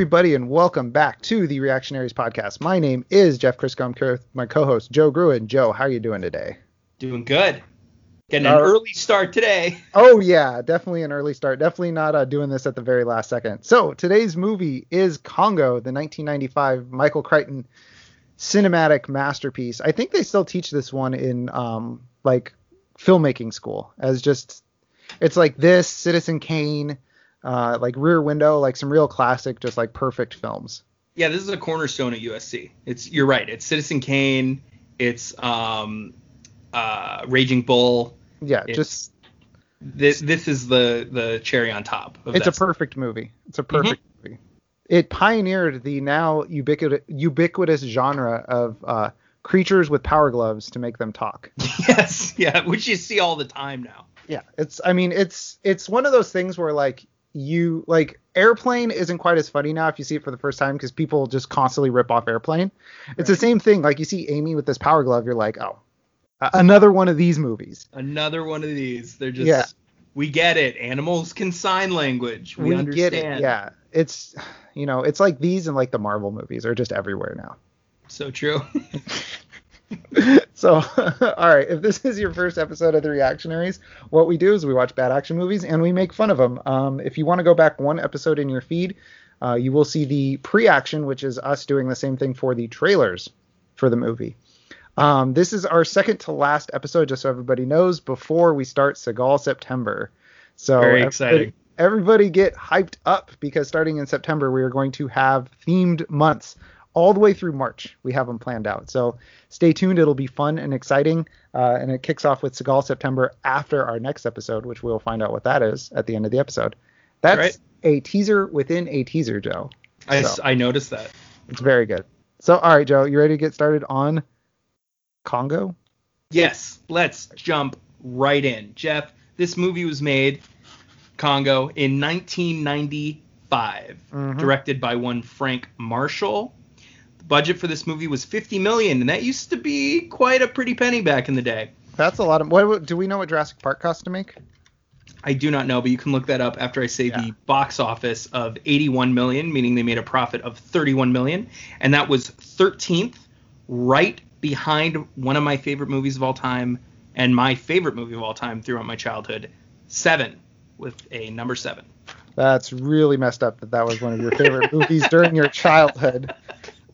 everybody, and welcome back to the Reactionaries podcast. My name is Jeff Crisco. I'm with my co-host Joe Gruen. Joe, how are you doing today? Doing good. Getting an Uh, early start today. Oh yeah, definitely an early start. Definitely not uh, doing this at the very last second. So today's movie is Congo, the 1995 Michael Crichton cinematic masterpiece. I think they still teach this one in um, like filmmaking school as just it's like this Citizen Kane, uh, like Rear Window, like some real classic, just like perfect films. Yeah, this is a cornerstone at USC. It's you're right. It's Citizen Kane. It's um, uh, Raging Bull. Yeah, It's- just This this is the the cherry on top. Of it's a perfect movie. It's a perfect movie. It pioneered the now ubiquitous, ubiquitous genre of uh, creatures with power gloves to make them talk. yes, yeah, which you see all the time now. Yeah, it's. I mean, it's it's one of those things where like you like airplane isn't quite as funny now if you see it for the first time because people just constantly rip off airplane. It's the same thing. Like you see Amy with this power glove, you're like, oh, another one of these movies. Another one of these. They're just. Yeah. We get it. Animals can sign language. We, We, understand. get it. Yeah, it's you know, it's like these and like the Marvel movies are just everywhere now. So true. so, all right, if this is your first episode of the Reactionaries, what we do is we watch bad action movies and we make fun of them. Um, if you want to go back one episode in your feed, uh, you will see the pre-action, which is us doing the same thing for the trailers for the movie. Um, this is our second to last episode, just so everybody knows, before we start Seagal September. So Very everybody- exciting. Everybody get hyped up because starting in September, we are going to have themed months all the way through March. We have them planned out. So stay tuned. It'll be fun and exciting. Uh, and it kicks off with Seagal September after our next episode, which we'll find out what that is at the end of the episode. That's Right. a teaser within a teaser, Joe. I, So. I noticed that. It's very good. So, all right, Joe, you ready to get started on Congo? Yes, let's jump right in. Jeff, this movie was made Congo in 1995, Mhm. directed by one Frank Marshall. Budget for this movie was 50 million, and that used to be quite a pretty penny back in the day. That's a lot of. What do we know what Jurassic Park cost to make? I do not know, but you can look that up after I say Yeah. the box office of 81 million, meaning they made a profit of 31 million, and that was 13th, right behind one of my favorite movies of all time and my favorite movie of all time throughout my childhood, Seven, with a number seven. That's really messed up that that was one of your favorite movies during your childhood.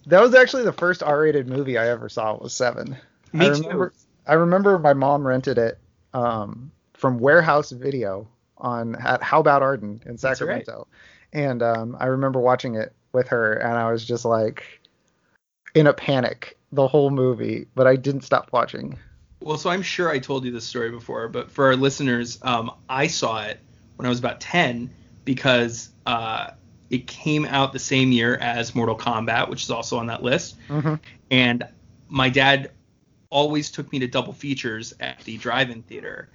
That was actually the first R-rated movie I ever saw. It was Seven. Me I too. remember, I remember my mom rented it um, from Warehouse Video on at Howe 'Bout Arden in That's right. Sacramento, and um, I remember watching it with her, and I was just like in a panic the whole movie, but I didn't stop watching. Well, so I'm sure I told you this story before, but for our listeners, um, I saw it when I was about 10 because uh, it came out the same year as Mortal Kombat, which is also on that list. hmm and my dad always took me to double features at the drive-in theater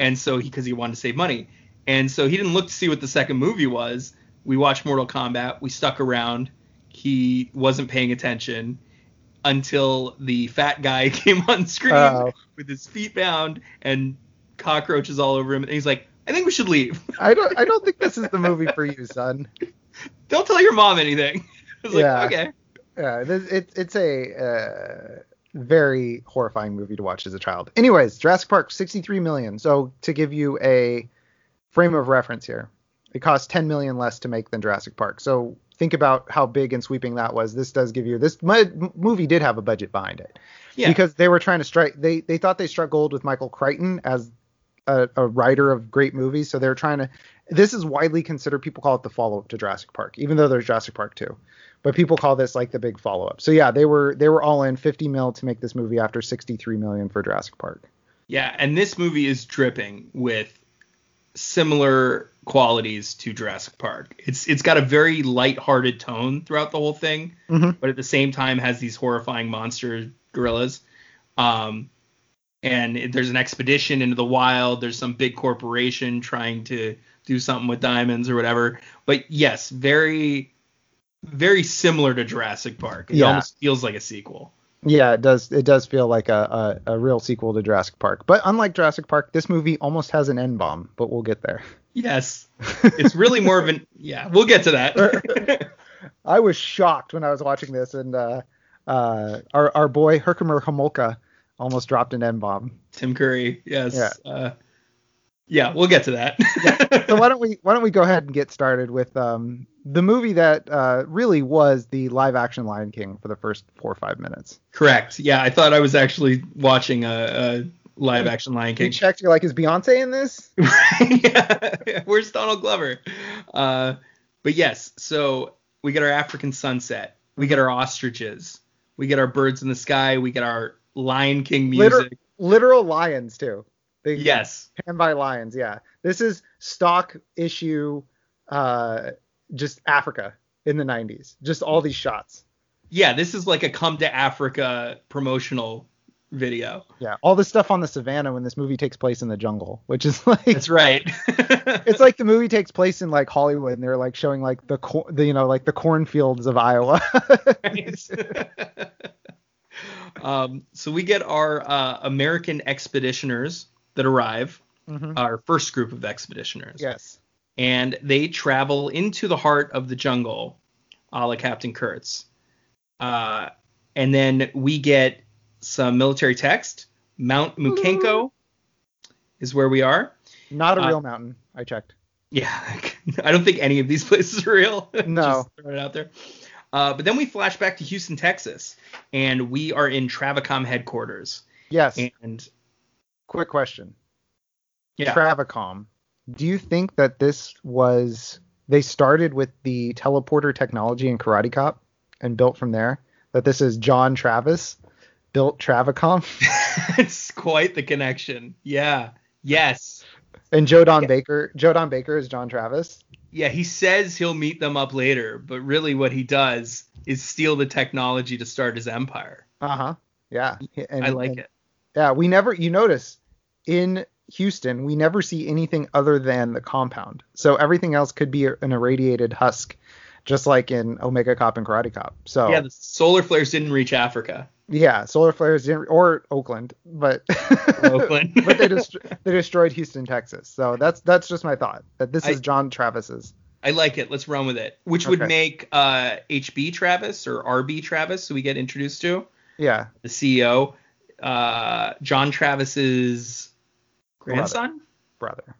and so he because he wanted to save money and so he didn't look to see what the second movie was we watched mortal kombat we stuck around he wasn't paying attention until the fat guy came on screen Oh. with his feet bound and cockroaches all over him and he's like i think we should leave I don't. I don't think this is the movie for you, son. don't tell your mom anything Yeah. like okay Yeah, this, it, it's a uh, very horrifying movie to watch as a child. Anyways, Jurassic Park, 63 million. So to give you a frame of reference here, it cost 10 million less to make than Jurassic Park. So think about how big and sweeping that was. This does give you this mu- movie did have a budget behind it yeah because they were trying to strike. They they thought they struck gold with Michael Crichton as a, a writer of great movies. So they're trying to. This is widely considered. People call it the follow up to Jurassic Park, even though there's Jurassic Park 2 but people call this like the big follow up. So yeah, they were they were all in 50 mil to make this movie after 63 million for Jurassic Park. Yeah, and this movie is dripping with similar qualities to Jurassic Park. It's it's got a very light-hearted tone throughout the whole thing, Mhm. but at the same time has these horrifying monster gorillas. Um, and it- there's an expedition into the wild. There's some big corporation trying to do something with diamonds or whatever. But yes, very very similar to Jurassic Park. It Yeah. almost feels like a sequel. Yeah, it does it does feel like a, a, a real sequel to Jurassic Park. But unlike Jurassic Park, this movie almost has an N bomb, but we'll get there. Yes. It's really more of an yeah, we'll get to that. I was shocked when I was watching this, and uh, uh, our our boy Herkemer Homolka almost dropped an N bomb. Tim Curry, yes. Yeah. Uh, yeah, we'll get to that. So why don't we why don't we go ahead and get started with um, the movie that uh, really was the live action Lion King for the first four or five minutes. Correct. Yeah, I thought I was actually watching a, a live action Lion King. You checked, you're like, is Beyonce in this? yeah, where's Donald Glover? Uh, but yes, so we get our African sunset, we get our ostriches, we get our birds in the sky, we get our Lion King music. Liter- literal lions too. They yes, panned by lions. Yeah, this is stock issue, uh, just Africa in the 90s. Just all these shots. yeah, this is like a come to Africa promotional video. Yeah, all this stuff on the savannah when this movie takes place in the jungle, which is like That's right. it's like the movie takes place in like Hollywood and they're like showing like the, cor- the you know like the cornfields of Iowa. um, so we get our uh, American expeditioners that arrive, Mhm. our first group of expeditioners. Yes. and they travel into the heart of the jungle, a la Captain Kurtz. Uh, and then we get some military text. Mount Mukenko is where we are. Not a Uh, real mountain. I checked. Yeah, I don't think any of these places are real. No. Just throwing it out there. Uh, but then we flash back to Houston, Texas, and we are in Travicom headquarters. Yes. And Quick question. yeah, Travicom. Do you think that this was they started with the teleporter technology in Karate Cop and built from there? That this is John Travis built Travicom it's quite the connection. Yeah. Yes. and Joe Don Baker. Joe Don Baker is John Travis. Yeah, he says he'll meet them up later, but really what he does is steal the technology to start his empire. Uh huh. Yeah. And, I like and- it. Yeah, we never. You notice in Houston, we never see anything other than the compound. So everything else could be an irradiated husk, just like in Omega Cop and Karate Cop. So Yeah, the solar flares didn't reach Africa. yeah, solar flares didn't, or Oakland, but Oakland. but they just they destroyed Houston, Texas. So that's that's just my thought that this I- is John Travis's. I like it. Let's run with it. Which would Okay. make uh, HB Travis or RB Travis, who we get introduced to, Yeah, the CEO, uh, John Travis's grandson, brother.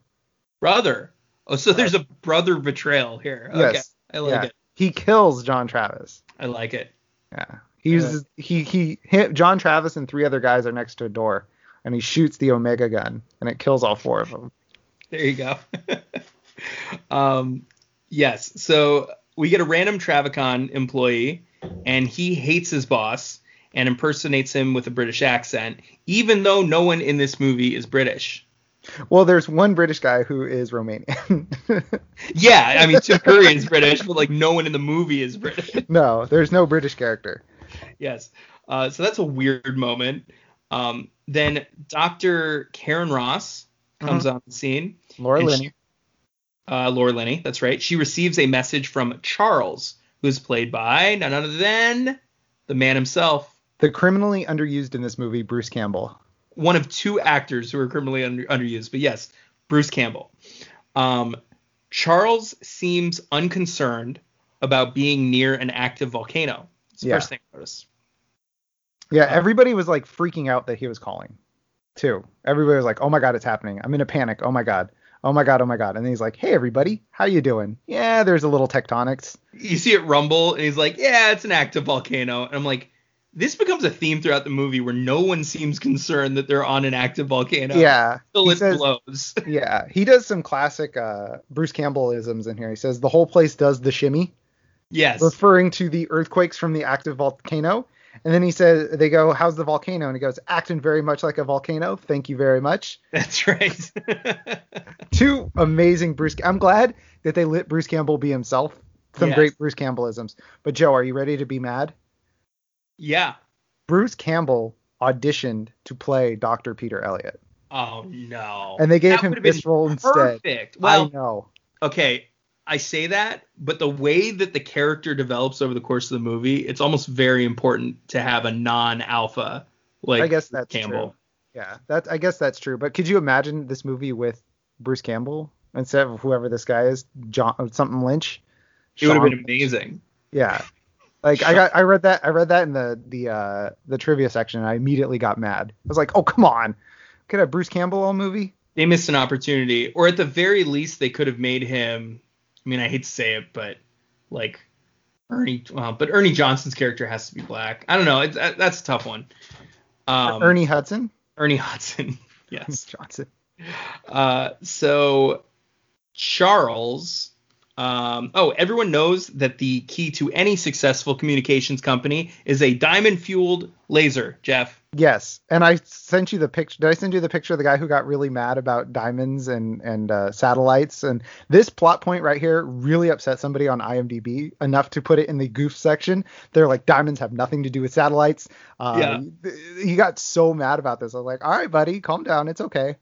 brother. Oh, so there's a brother betrayal here. Okay, Yes. I like yeah, it. he kills John Travis. I like it. Yeah. He uses he he hit John Travis and three other guys are next to a door and he shoots the Omega gun and it kills all four of them. There you go. um, yes. So we get a random Travicom employee, and he hates his boss and impersonates him with a British accent, even though no one in this movie is British. Well, there's one British guy who is Romanian. Yeah, I mean Tim Curry is British, but like no one in the movie is British. no, there's no British character. yes. Uh, so that's a weird moment. Um, then Dr. Karen Ross comes on the scene. Laura Linney. she- uh, Laura Linney, that's right. She receives a message from Charles, who is played by none other than the man himself, the criminally underused in this movie, Bruce Campbell. One of two actors who are criminally under, underused. But yes, Bruce Campbell. Um, Charles seems unconcerned about being near an active volcano. It's the Yeah. first thing I noticed. Yeah, everybody was like freaking out that he was calling, too. Everybody was like, "Oh my god, it's happening! I'm in a panic! Oh my god! Oh my god! Oh my god!" And then he's like, "Hey everybody, how you doing? Yeah, there's a little tectonics. You see it rumble, and he's like, "Yeah, it's an active volcano." And I'm like, this becomes a theme throughout the movie where no one seems concerned that they're on an active volcano. Yeah, he it says- blows. yeah. He does some classic uh, Bruce Campbellisms in here. He says the whole place does the shimmy. yes. referring to the earthquakes from the active volcano. And then he says, they go, how's the volcano? And he goes, acting very much like a volcano. Thank you very much. That's right. Two amazing Bruce. I'm glad that they let Bruce Campbell be himself. Some Yes. great Bruce Campbellisms. But Joe, are you ready to be mad? Yeah. Bruce Campbell auditioned to play Dr. Peter Elliot. Oh no. And they gave That him this role instead. Perfect. I Well, know. okay. I say that, but the way that the character develops over the course of the movie, it's almost very important to have a non-alpha like I guess that's Campbell. true. Yeah, that I guess that's true. But could you imagine this movie with Bruce Campbell instead of whoever this guy is, John something Lynch? It would have Sean- been amazing. Yeah. Like I got I read that I read that in the the uh the trivia section and I immediately got mad. I was like, "Oh, come on. Could have Bruce Campbell all movie?" They missed an opportunity, or at the very least, they could have made him. I mean, I hate to say it, but like Ernie, well, but Ernie Johnson's character has to be black. I don't know. That, that's a tough one. Um, Ernie Hudson? Ernie Hudson. yes. Johnson. Uh, so Charles. Um, oh, everyone knows that the key to any successful communications company is a diamond fueled laser, Jeff. Yes, and I sent you the picture. Did I send you the picture of the guy who got really mad about diamonds and and uh, satellites? And this plot point right here really upset somebody on IMDb enough to put it in the goof section. They're like, diamonds have nothing to do with satellites. Uh, Yeah. He got so mad about this. I was like, all right, buddy, calm down. It's okay.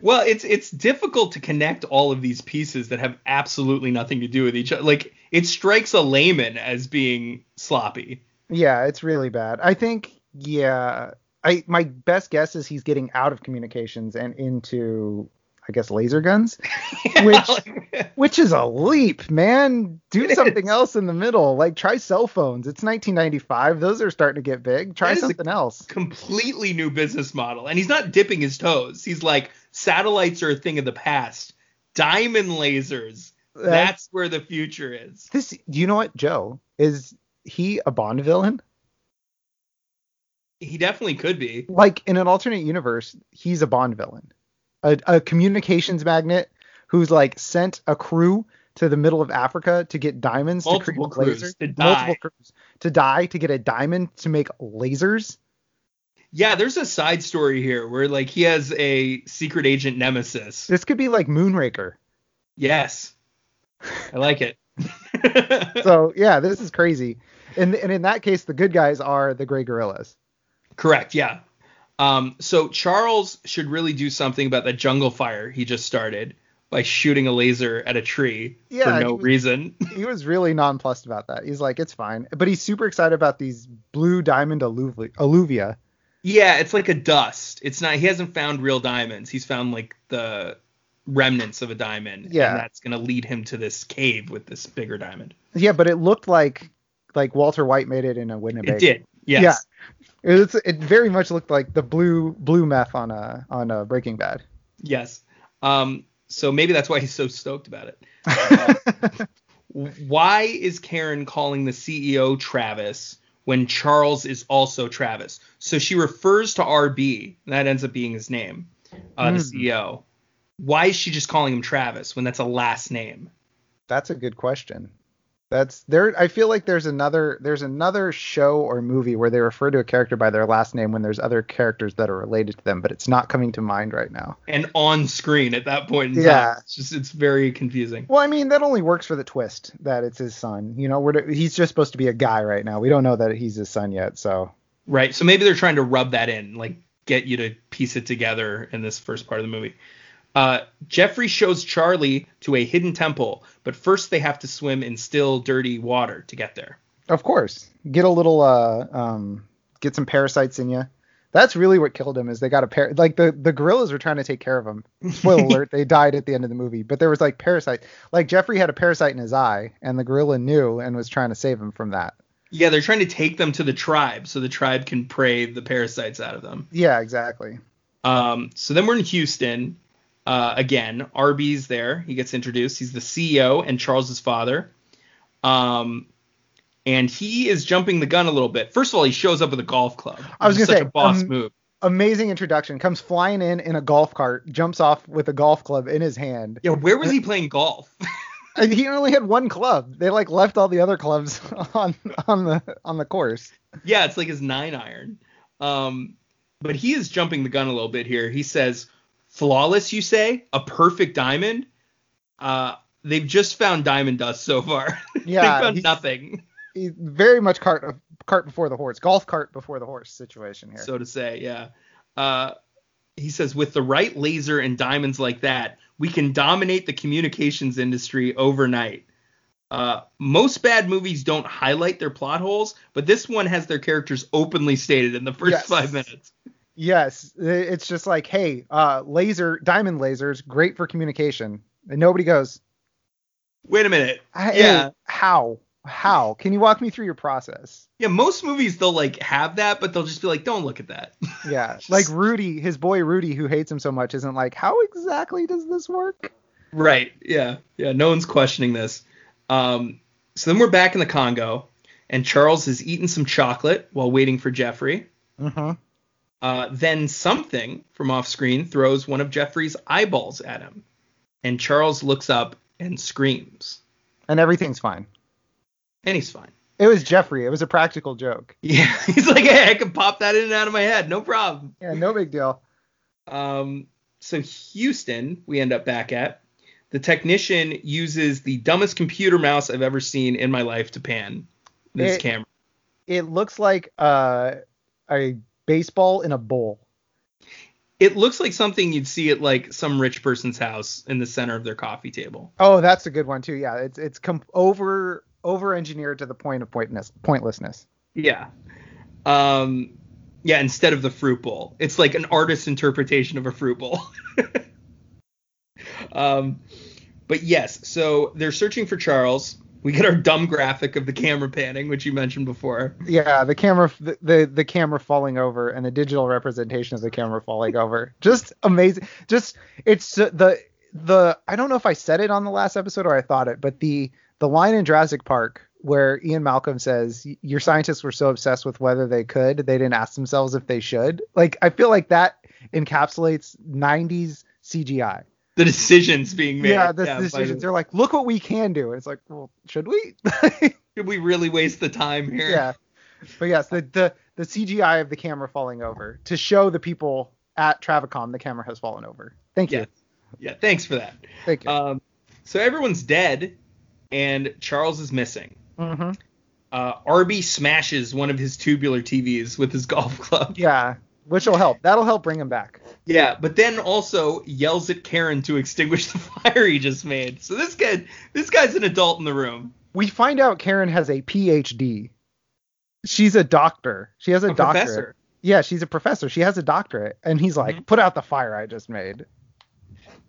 Well, it's it's difficult to connect all of these pieces that have absolutely nothing to do with each other. Like it strikes a layman as being sloppy. Yeah, it's really bad. I think, yeah, I my best guess is he's getting out of communications and into, I guess, laser guns. Which- Which is a leap, man. Do something is. else in the middle. Like try cell phones. It's 1995. Those are starting to get big. Try That is a- something else. completely new business model. And he's not dipping his toes. He's like, satellites are a thing of the past. Diamond lasers. That's where the future is. this. Do you know what, Joe? Is he a Bond villain? He definitely could be. Like in an alternate universe, he's a Bond villain, a, a communications magnet who's like sent a crew to the middle of Africa to get diamonds Multiple to create lasers. to die. Multiple crews to die to get a diamond to make lasers. Yeah, there's a side story here where like he has a secret agent nemesis. This could be like Moonraker. Yes. I like it. so yeah, this is crazy. And and in that case, the good guys are the gray gorillas. Correct, yeah. Um, so Charles should really do something about that jungle fire he just started by shooting a laser at a tree Yeah, for no he- reason. He was really nonplussed about that. He's like, it's fine, but he's super excited about these blue diamond alluvi- alluvia. Yeah, it's like a dust. It's not. He hasn't found real diamonds. He's found like the remnants of a diamond. Yeah. and that's gonna lead him to this cave with this bigger diamond. Yeah, but it looked like like Walter White made it in a Winnebago. It did. Yes. Yeah. It, was, it very much looked like the blue blue meth on a on a Breaking Bad. Yes. Um. So maybe that's why he's so stoked about it. Why is Karen calling the CEO Travis when Charles is also Travis? So she refers to RB. and That ends up being his name, uh, the Hmm. CEO. Why is she just calling him Travis when that's a last name? That's a good question. That's there. I feel like there's another there's another show or movie where they refer to a character by their last name when there's other characters that are related to them, but it's not coming to mind right now. And on screen at that point in Yeah. time. It's just it's very confusing. Well, I mean that only works for the twist that it's his son. You know, we're he's just supposed to be a guy right now. We don't know that he's his son yet, so Right. So maybe they're trying to rub that in, like get you to piece it together in this first part of the movie. Uh, Jeffrey shows Charlie to a hidden temple, but first they have to swim in still, dirty water to get there. of course get a little uh um get some parasites in you. That's really what killed him is they got a par like the the gorillas were trying to take care of him. Spoiler alert, they died at the end of the movie, but there was like parasite. Like Jeffrey had a parasite in his eye, and the gorilla knew and was trying to save him from that. Yeah, they're trying to take them to the tribe so the tribe can pray the parasites out of them. Yeah, exactly. Um, so then we're in Houston. Uh, again, Arby's there. He gets introduced. He's the CEO and Charles's father. Um, and he is jumping the gun a little bit. First of all, he shows up with a golf club. I was gonna say, a boss um, move. Amazing introduction. Comes flying in in a golf cart, jumps off with a golf club in his hand. Yeah, where was he playing golf? And he only had one club. They like left all the other clubs on on the on the course. yeah, it's like his nine iron. Um, but he is jumping the gun a little bit here. He says, "Flawless, you say? A perfect diamond? Uh, they've just found diamond dust so far. Yeah, they found nothing, He's very much cart cart before the horse, golf cart before the horse situation here. so to say. Yeah. Uh, he says, with the right laser and diamonds like that, we can dominate the communications industry overnight. Uh, most bad movies don't highlight their plot holes, but this one has their characters openly stated in the first Yes. five minutes. Yes, it's just like, hey, uh, laser, diamond lasers, great for communication. And nobody goes, Wait a minute. hey, Yeah. how? How? Can you walk me through your process? Yeah, most movies they'll like have that, but they'll just be like, "Don't look at that." Yeah, like Rudy, his boy Rudy, who hates him so much, isn't like, how exactly does this work? right. Yeah. Yeah. No one's questioning this. Um, so then we're back in the Congo, and Charles is eating some chocolate while waiting for Jeffrey. Mm-hmm. Uh, then something from off screen throws one of Jeffrey's eyeballs at him, and Charles looks up and screams, And everything's fine. and he's fine. It was Jeffrey. It was a practical joke. Yeah, he's like, hey, I can pop that in and out of my head, no problem. Yeah, no big deal. Um, so Houston, we end up back at. The technician uses the dumbest computer mouse I've ever seen in my life to pan this It- camera. It looks like uh, a baseball in a bowl. It looks like something you'd see at like some rich person's house in the center of their coffee table. Oh, that's a good one too. Yeah, it's it's com- over over engineered to the point of pointless pointlessness. Yeah. Um, yeah, instead of the fruit bowl, it's like an artist's interpretation of a fruit bowl. um, but yes, so they're searching for Charles. We get our dumb graphic of the camera panning, which you mentioned before. Yeah, the camera the, the the camera falling over and the digital representation of the camera falling over. Just amazing. Just it's uh, the the I don't know if I said it on the last episode or I thought it, but the the line in Jurassic Park where Ian Malcolm says your scientists were so obsessed with whether they could, they didn't ask themselves if they should. Like I feel like that encapsulates 90s CGI. The decisions being made. Yeah, the by decisions. They're like, look what we can do. And it's like, well, should we? Should we really waste the time here? yeah. But yes, the, the the CGI of the camera falling over to show the people at Travicom the camera has fallen over. Thank you. Yeah. Yeah. Thanks for that. Thank you. Um, so everyone's dead, and Charles is missing. hmm Uh, Arby smashes one of his tubular TVs with his golf club. Yeah, which will help. That'll help bring him back. Yeah, but then also yells at Karen to extinguish the fire he just made. So this guy, this guy's an adult in the room. We find out Karen has a PhD. She's a doctor. She has a, A doctorate. professor. Yeah, she's a professor. She has a doctorate, and he's like, Mhm. "Put out the fire I just made."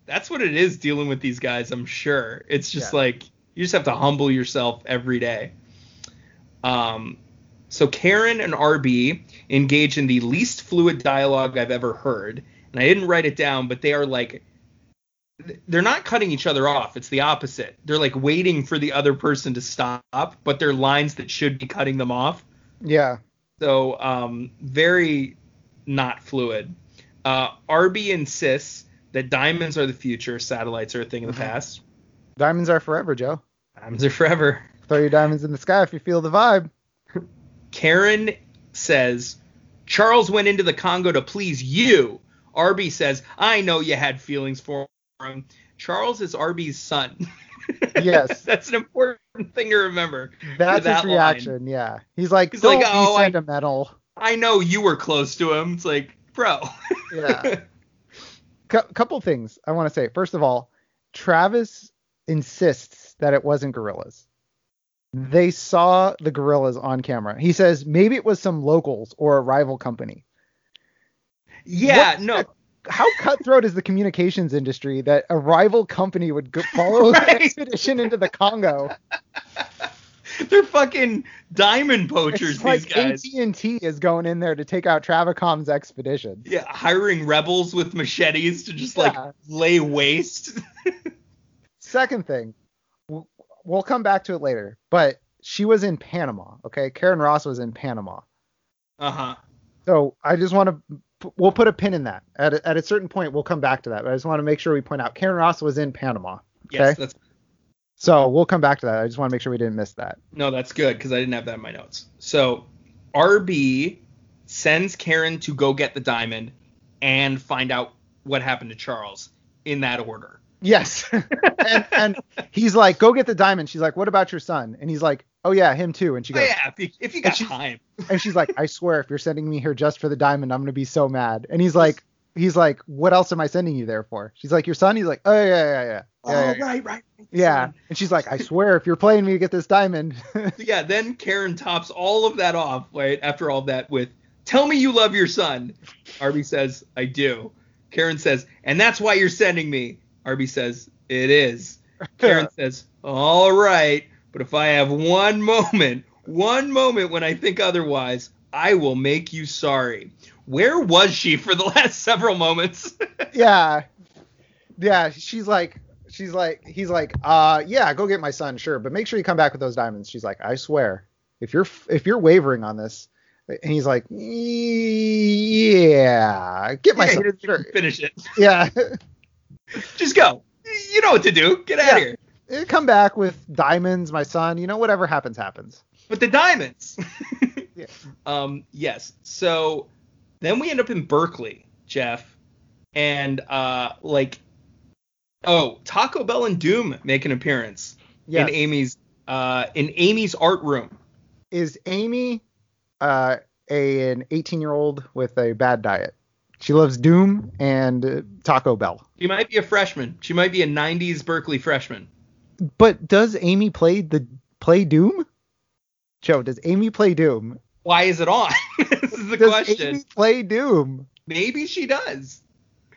That's what it is dealing with these guys. I'm sure. It's just Yeah. like you just have to humble yourself every day. Um, so Karen and RB engage in the least fluid dialogue I've ever heard, and I didn't write it down, but they are like they're not cutting each other off. It's the opposite. They're like waiting for the other person to stop, but they're lines that should be cutting them off. Yeah. So um, very not fluid. Uh, RB insists that diamonds are the future, satellites are a thing of the Mhm. past. Diamonds are forever, Joe. Diamonds are forever. Throw your diamonds in the sky if you feel the vibe. Karen says Charles went into the Congo to please you. RB says I know you had feelings for him. Charles is Arby's son. Yes. that's an important thing to remember. That's that his line. reaction. Yeah. He's like, He's don't like, "Oh, I- sentimental. I know you were close to him. It's like, bro. Yeah. Cou- couple things I want to say. First of all, Travis insists that it wasn't gorillas. They saw the gorillas on camera. He says maybe it was some locals or a rival company. Yeah, What- no. How cutthroat is the communications industry that a rival company would go follow Right. an expedition into the Congo? They're fucking diamond poachers, It's like these guys. AT&T is going in there to take out Travicom's expedition. Yeah, hiring rebels with machetes to just Yeah. like lay waste. Second thing, we'll come back to it later, but she was in Panama. Okay, Karen Ross was in Panama. Uh huh. So I just want to we'll put a pin in that. At a, at a certain point, we'll come back to that. But I just want to make sure we point out Karen Ross was in Panama. Yes, Okay. that's So we'll come back to that. I just want to make sure we didn't miss that. no, that's good because I didn't have that in my notes. So RB sends Karen to go get the diamond and find out what happened to Charles in that order. Yes. and and he's like, go get the diamond. She's like, what about your son? And he's like, oh yeah, him too. And she Oh, goes, yeah, if you, if you got she's- time. and she's like, I swear, if you're sending me here just for the diamond, I'm gonna be so mad. And he's like, he's like, what else am I sending you there for? She's like, your son. He's like, oh yeah, yeah, yeah, yeah. Oh, yeah, yeah. right, right. Yeah. And she's like, I swear, if you're playing me to get this diamond. Yeah, then Karen tops all of that off, right? After all that with tell me you love your son. Arby says, I do. Karen says, and that's why you're sending me. Arby says, it is. Karen says, all right, but if I have one moment, one moment when I think otherwise, I will make you sorry. Where was she for the last several moments? yeah. Yeah, she's like she's like he's like, "Uh, yeah, go get my son, sure, but make sure you come back with those diamonds." She's like, "I swear. If you're if you're wavering on this, and he's like, yeah, get my Yeah, son. Sure. finish it. Yeah. Just go. You know what to do. Get out of here. come back with diamonds, my son. You know, whatever happens, happens. But the diamonds. Yeah. Um, yes. So then we end up in Berkeley, Jeff, and uh, like, oh, Taco Bell and Doom make an appearance Yes. in Amy's uh, in Amy's art room. Is Amy uh, a, an 18 year old with a bad diet? She loves Doom and uh, Taco Bell. She might be a freshman. She might be a '90s Berkeley freshman. But does Amy play the play Doom? Joe, does Amy play Doom? Why is it on? this is the does question. Amy play Doom? Maybe she does.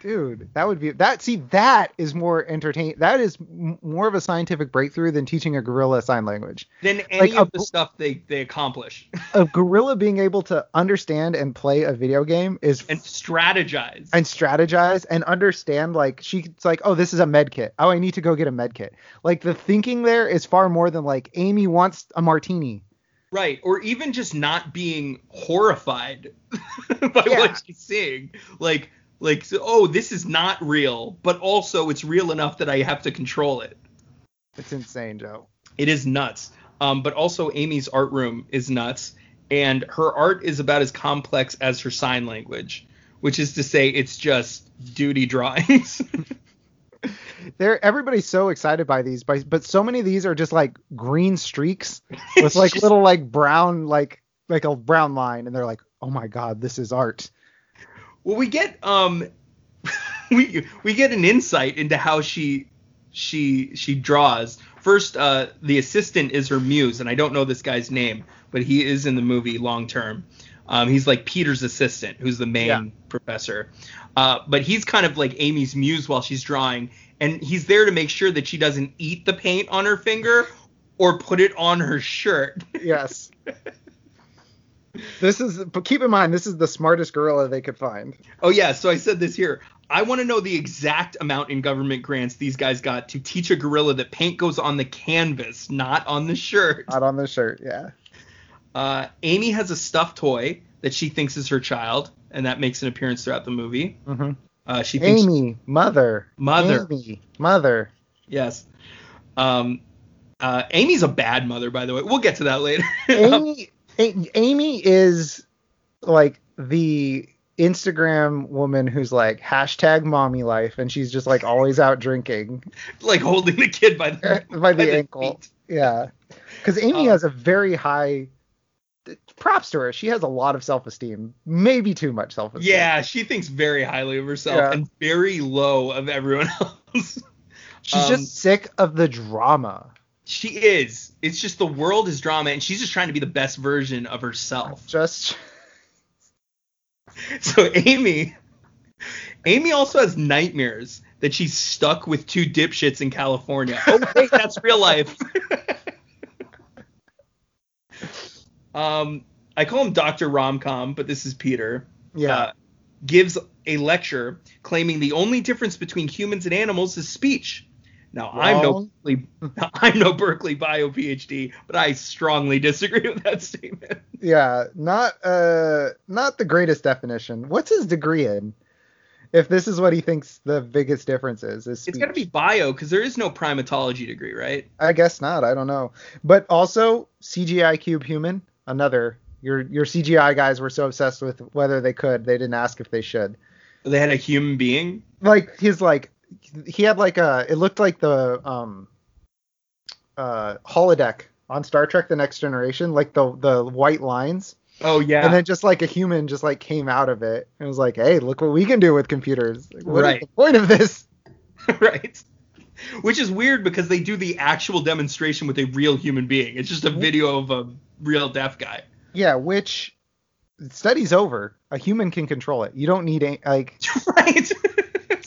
Dude, that would be that. See, that is more entertaining. That is more of a scientific breakthrough than teaching a gorilla sign language. Than any Like a of the stuff they they accomplish A gorilla being able to understand and play a video game is and strategize. and strategize and understand like she's like oh this is a med kit oh i need to go get a med kit like the thinking there is far more than like amy wants a martini Right, or even just not being horrified by Yeah. what she's seeing. Like, like, so, oh, this is not real, but also it's real enough that I have to control it. it's insane joe It is nuts. Um, but also Amy's art room is nuts, and her art is about as complex as her sign language, which is to say, it's just duty drawings. they're everybody's so excited by these but, but so many of these are just like green streaks with like Just- little like brown like like a brown line and they're like oh my god this is art Well, we get um, we we get an insight into how she she she draws. First, uh, the assistant is her muse, and I don't know this guy's name, but he is in the movie long term. Um, he's like Peter's assistant, who's the main Yeah. professor. Uh, but he's kind of like Amy's muse while she's drawing, and he's there to make sure that she doesn't eat the paint on her finger or put it on her shirt. yes this is but keep in mind this is the smartest gorilla they could find Oh yeah, so I said this here. I want to know the exact amount in government grants these guys got to teach a gorilla that paint goes on the canvas, not on the shirt. not on the shirt yeah Uh, Amy has a stuffed toy that she thinks is her child, and that makes an appearance throughout the movie. mm-hmm. Uh, she thinks Amy, mother, Mother. Amy, mother. yes. Um, uh, Amy's a bad mother, by the way. We'll get to that later. Amy, Amy is like the Instagram woman who's like hashtag mommy life, and she's just like always out drinking like holding the kid by the by the ankle. feet. Yeah, because Amy Oh. has a very high. Props to her. She has a lot of self-esteem, maybe too much self-esteem. Yeah, she thinks very highly of herself Yeah. and very low of everyone else. she's um, just sick of the drama. She is. It's just the world is drama, and she's just trying to be the best version of herself. Just So Amy, Amy also has nightmares that she's stuck with two dipshits in California. Oh wait, that's real life. um, I call him Doctor Romcom, but this is Peter. yeah. Uh, gives a lecture claiming the only difference between humans and animals is speech. Now I'm no Berkeley, I'm no Berkeley bio PhD, but I strongly disagree with that statement. Yeah, not uh not the greatest definition. What's his degree in? If this is what he thinks the biggest difference is, is It's got to be bio because there is no primatology degree, right? I guess not. I don't know. But also CGI cube human, another. Your your CGI guys were so obsessed with whether they could, they didn't ask if they should. They had a human being. Like his like he had like a it looked like the um uh holodeck on Star Trek the Next Generation, like the the white lines. Oh yeah. and then just like a human just like came out of it and was like hey look what we can do with computers like, what is Right. the point of this right. Which is weird because they do the actual demonstration with a real human being. It's just a video of a real deaf guy. yeah which study's over a human can control it you don't need a, like right.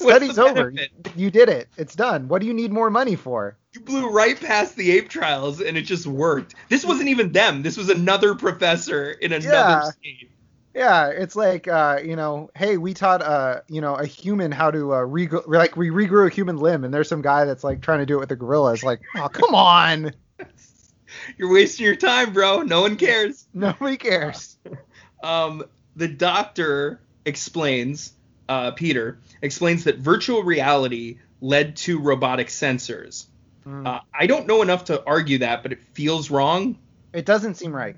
Study's over. You did it. It's done. What do you need more money for? You blew right past the ape trials and it just worked. This wasn't even them. This was another professor in another Yeah. state. Yeah, it's like uh, you know, hey, we taught uh, you know, a human how to uh, regr like we regrew a human limb, and there's some guy that's like trying to do it with a gorilla. It's like, oh, come on, You're wasting your time, bro. No one cares. nobody cares. Um, the doctor explains, uh, Peter explains that virtual reality led to robotic sensors. Mm. Uh, I don't know enough to argue that, but it feels wrong. It doesn't seem right.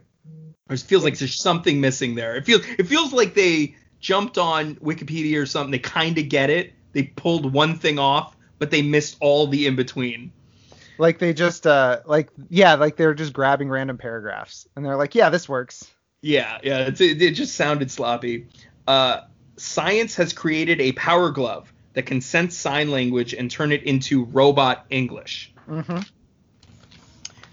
It feels like there's something missing there. It feels it feels like they jumped on Wikipedia or something. They kind of get it. They pulled one thing off, but they missed all the in between. Like they just uh, like yeah, like they're just grabbing random paragraphs, and they're like, yeah, this works. Yeah, yeah. It's, it, it just sounded sloppy. Uh, science has created a power glove that can sense sign language and turn it into robot English. hmm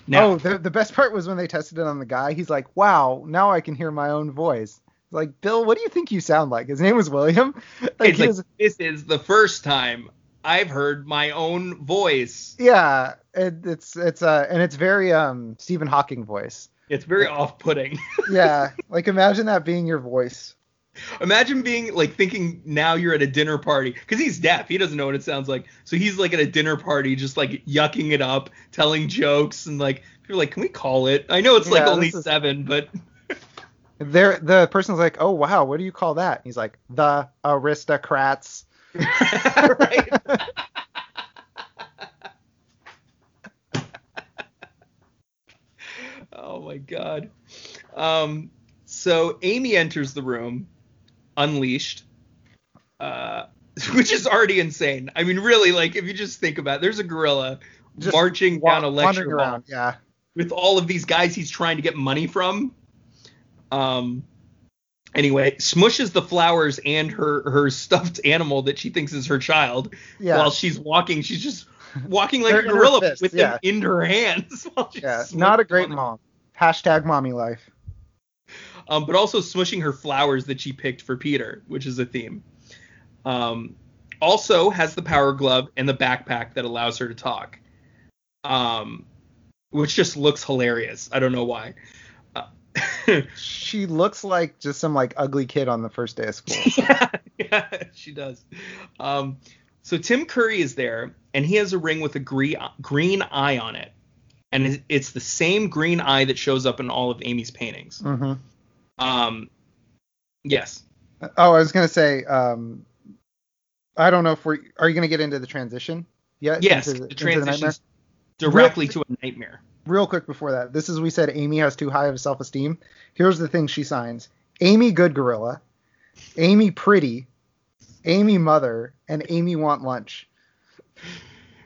Now, oh, the the best part was when they tested it on the guy. He's like, wow, now I can hear my own voice. Like, Bill, what do you think you sound like? His name was William. Like, like was- this is the first time I've heard my own voice. yeah, it, it's it's uh, and it's very um Stephen Hawking voice. It's very off-putting. Yeah, like imagine that being your voice. Imagine being like thinking now you're at a dinner party because he's deaf. He doesn't know what it sounds like. So he's like at a dinner party, just like yucking it up, telling jokes, and like people are like, "Can we call it?" I know it's like Yeah, only is- seven, but There, the person's like, oh wow, what do you call that? He's like, the aristocrats. right. oh my god. Um, so Amy enters the room, unleashed, uh, which is already insane. I mean, really, like if you just think about, it, there's a gorilla Just marching wa- down a lecture hall. Yeah, with all of these guys he's trying to get money from. Um. Anyway, smushes the flowers and her her stuffed animal that she thinks is her child yeah, while she's walking. She's just walking like a gorilla with yeah. them in her hands. while she's yeah. Not a great mom. Hashtag mommy life. Um, but also smushing her flowers that she picked for Peter, which is a theme. Um, also has the power glove and the backpack that allows her to talk. Um, which just looks hilarious. I don't know why. Uh, She looks like just some like ugly kid on the first day of school. yeah, yeah, she does. Um, so Tim Curry is there, and he has a ring with a green green eye on it, and it's the same green eye that shows up in all of Amy's paintings. hmm Um, yes. Oh, I was gonna say, um, I don't know if we're. Are you gonna get into the transition yet? Yes. Into The transitions directly to a nightmare. real quick before that, this is we said Amy has too high of a self-esteem. Here's the thing she signs: Amy Good Gorilla, Amy Pretty, Amy Mother, and Amy Want Lunch.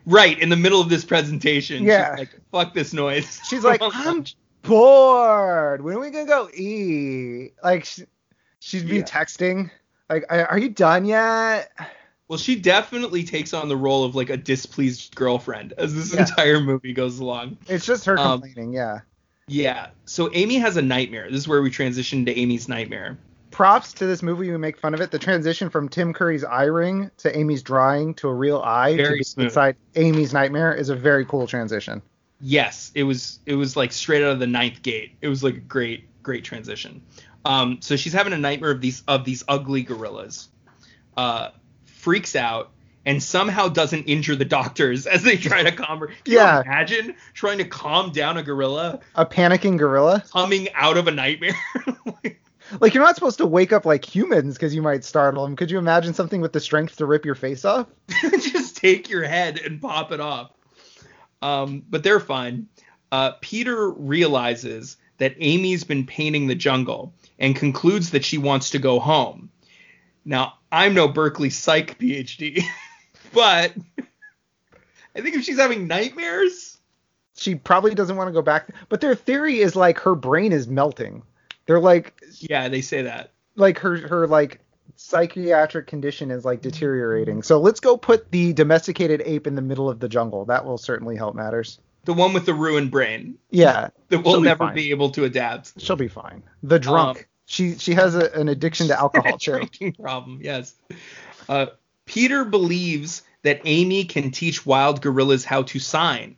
Right in the middle of this presentation. she's Yeah. like, fuck this noise. She's like, I'm bored. When are we gonna go eat? Like, she, she'd be Yeah. texting. Like, "Are are you done yet? Well, she definitely takes on the role of like a displeased girlfriend as this Yeah. entire movie goes along. It's just her Um, complaining. Yeah. Yeah. So Amy has a nightmare. This is where we transition to Amy's nightmare. props to this movie. We make fun of it. The transition from Tim Curry's eye ring to Amy's drawing to a real eye Very to be smooth. inside Amy's nightmare is a very cool transition. Yes, it was it was like straight out of the ninth gate. It was like a great great transition. Um, so she's having a nightmare of these of these ugly gorillas. Uh, freaks out and somehow doesn't injure the doctors as they try to calm her. Can Yeah. you imagine trying to calm down a gorilla A panicking gorilla. coming out of a nightmare? Like you're not supposed to wake up like humans because you might startle them. Could you imagine something with the strength to rip your face off? just take your head and pop it off. Um, but they're fine. Uh, Peter realizes that Amy's been painting the jungle and concludes that she wants to go home. Now, I'm no Berkeley psych PhD, but I think if she's having nightmares, She probably doesn't want to go back. But their theory is like her brain is melting. They're like yeah, they say that. like her her like psychiatric condition is like deteriorating. So let's go put the domesticated ape in the middle of the jungle. That will certainly help matters. The one with the ruined brain Yeah, that will She'll be never fine. be able to adapt. she'll be fine. The drunk. Um, she she has a, an addiction to alcohol too. drinking problem. Yes. Uh, Peter believes that Amy can teach wild gorillas how to sign.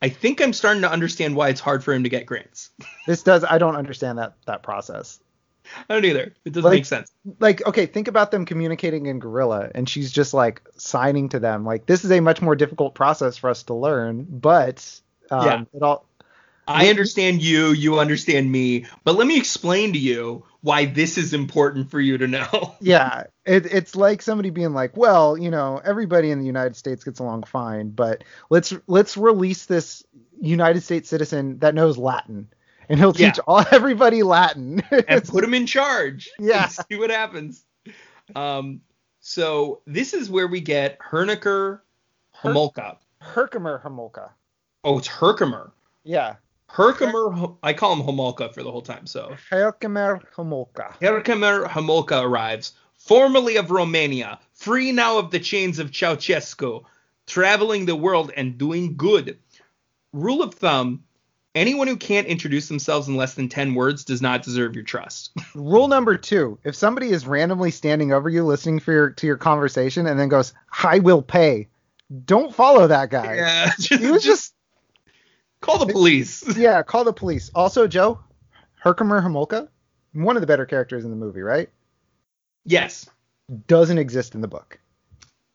I think I'm starting to understand why it's hard for him to get grants. This does I don't understand that that process. I don't either. It doesn't Like- make sense. Like okay, think about them communicating in gorilla and she's just like signing to them. Like this is a much more difficult process for us to learn, but um, Yeah. it all I understand you, you understand me, but let me explain to you why this is important for you to know. yeah, it, it's like somebody being like, well, you know, everybody in the United States gets along fine, but let's let's release this United States citizen that knows Latin, and he'll Yeah. teach all everybody Latin. and put him in charge. Yeah. see what happens. Um, so this is where we get Herniker Homolka. Herkemer Homolka. Oh, it's Herkemer. Yeah, Herkemer. I call him Homolka for the whole time. So Herkemer Homolka. Herkemer Homolka arrives, formerly of Romania, free now of the chains of Ceausescu, traveling the world and doing good. Rule of thumb: anyone who can't introduce themselves in less than ten words does not deserve your trust. Rule number two: if somebody is randomly standing over you, listening for your to your conversation, and then goes, "I will pay," don't follow that guy. yeah, He was just call the police. yeah, call the police. Also, Joe, Herkemer Homolka, one of the better characters in the movie, right? Yes. Doesn't exist in the book.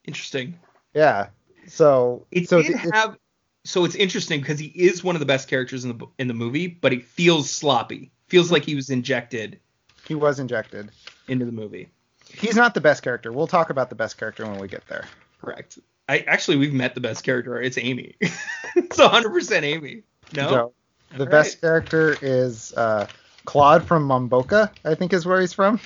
Interesting. Yeah. So It so did it- have so it's interesting because he is one of the best characters in the in the movie, but he feels sloppy. Feels like he was injected he was injected. into the movie. He's not the best character. We'll talk about the best character when we get there. Correct. I actually we've met the best character. It's Amy. it's 100% Amy. No. Joe, the All best right. character is uh, Claude from Mamboka, I think is where he's from.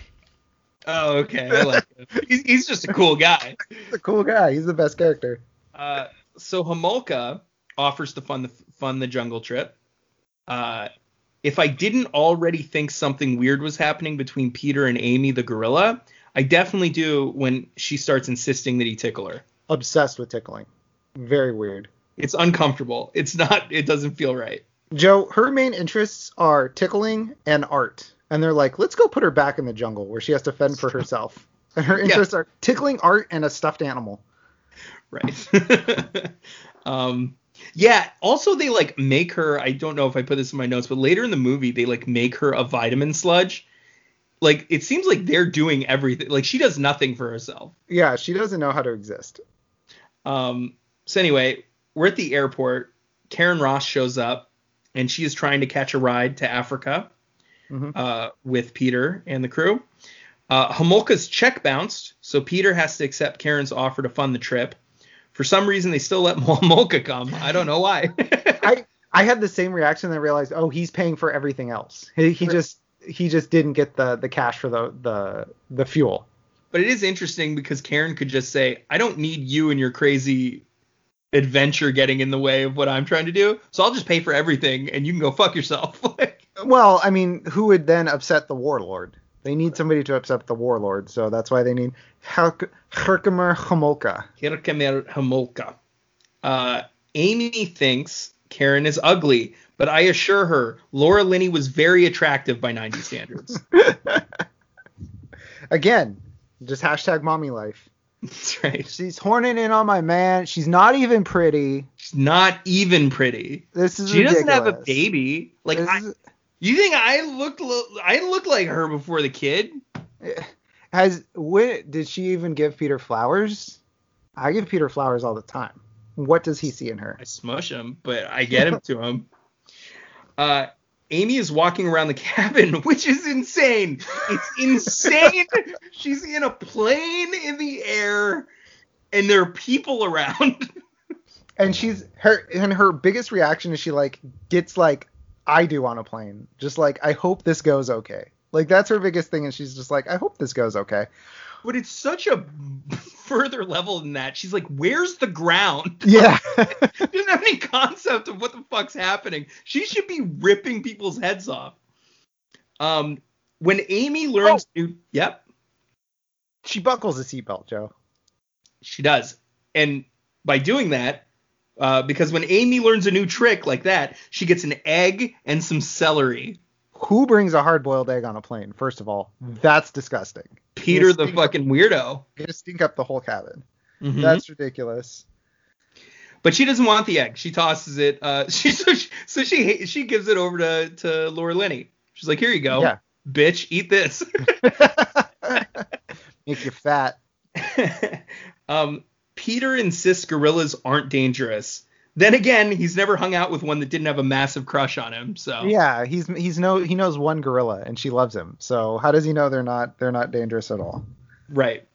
Oh, okay. I like him. He's, he's just a cool guy. He's a cool guy. He's the best character. Uh, so Homolka offers to fund the fund the jungle trip. Uh, if I didn't already think something weird was happening between Peter and Amy the gorilla, I definitely do when she starts insisting that he tickle her. Obsessed with tickling. Very weird. It's uncomfortable. It's not. It doesn't feel right. Joe, her main interests are tickling and art. And they're like, let's go put her back in the jungle where she has to fend for herself. And her Yeah. interests are tickling, art, and a stuffed animal. Right. um. Yeah. Also, they like make her. I don't know if I put this in my notes, but later in the movie, they like make her a vitamin sludge. Like it seems like they're doing everything. Like she does nothing for herself. Yeah, she doesn't know how to exist. Um, so anyway, we're at the airport. Karen Ross shows up, and she is trying to catch a ride to Africa Mhm. uh, with Peter and the crew. Uh, Homolka's check bounced, so Peter has to accept Karen's offer to fund the trip. For some reason, they still let Homolka come. I don't know why. I I had the same reaction and I realized, oh, he's paying for everything else. He, he Right. just he just didn't get the the cash for the the the fuel. but it is interesting because Karen could just say, "I don't need you and your crazy adventure getting in the way of what I'm trying to do, so I'll just pay for everything, and you can go fuck yourself." Well, I mean, who would then upset the warlord? They need somebody to upset the warlord, so that's why they need Herk- Herkemer Homolka. Herkemer Homolka. Uh, Amy thinks Karen is ugly, but I assure her Laura Linney was very attractive by 90 standards. Again, just hashtag mommy life. That's right. She's horning in on my man. She's not even pretty. She's not even pretty. This is She doesn't have a baby. Like, I, you think I looked lo- I looked like her before the kid? has when, did she even give Peter flowers? I give Peter flowers all the time. What does he see in her? I smush him, but I get him to him. Uh, Amy is walking around the cabin, which is insane. It's insane. She's in a plane in the air, and there are people around. And she's her and her biggest reaction is she like gets like I do on a plane. Just like I hope this goes okay. Like that's her biggest thing and she's just like I hope this goes okay. But it's such a further level than that. She's like, "Where's the ground?" Yeah. She doesn't have any concept of what the fuck's happening. She should be ripping people's heads off. Um, when Amy learns, to, yep, she buckles a seatbelt, Joe. she does, and by doing that, uh, because when Amy learns a new trick like that, she gets an egg and some celery. Who brings a hard boiled egg on a plane? First of all, that's disgusting. Peter the fucking weirdo. Gonna stink up the whole cabin. Mhm. That's ridiculous. But she doesn't want the egg. She tosses it. Uh, she so she so she, she gives it over to to Laura Linney. She's like, here you go, Yeah. bitch, eat this. Make you fat. um, Peter insists gorillas aren't dangerous. Then again, he's never hung out with one that didn't have a massive crush on him. So Yeah, he's he's no he knows one gorilla and she loves him. So how does he know they're not they're not dangerous at all? right.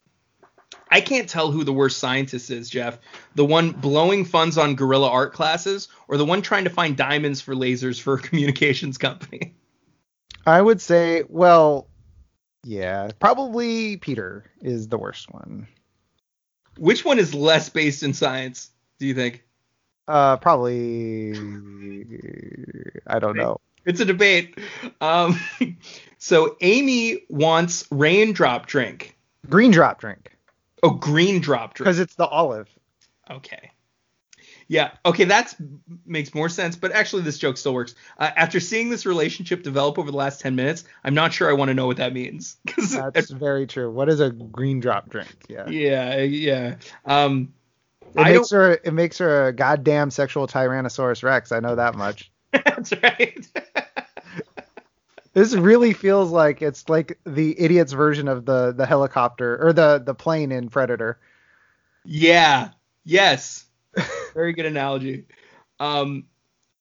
I can't tell who the worst scientist is, Jeff. The one blowing funds on gorilla art classes, or the one trying to find diamonds for lasers for a communications company. I would say, well, yeah, probably Peter is the worst one. Which one is less based in science? Do you think? Uh, probably I don't know. It's a debate. Um, so Amy wants raindrop drink. Green drop drink Oh, green drop drink. because it's the olive. Okay. Yeah. Okay. That makes more sense. But actually, this joke still works. Uh, after seeing this relationship develop over the last ten minutes, I'm not sure I want to know what that means. That's very true. What is a green drop drink? Yeah. yeah. Yeah. Um, It I makes her it makes her a goddamn sexual Tyrannosaurus Rex. I know that much. that's right. This really feels like it's like the idiot's version of the the helicopter or the the plane in Predator. Yeah. Yes. Very good analogy. Um,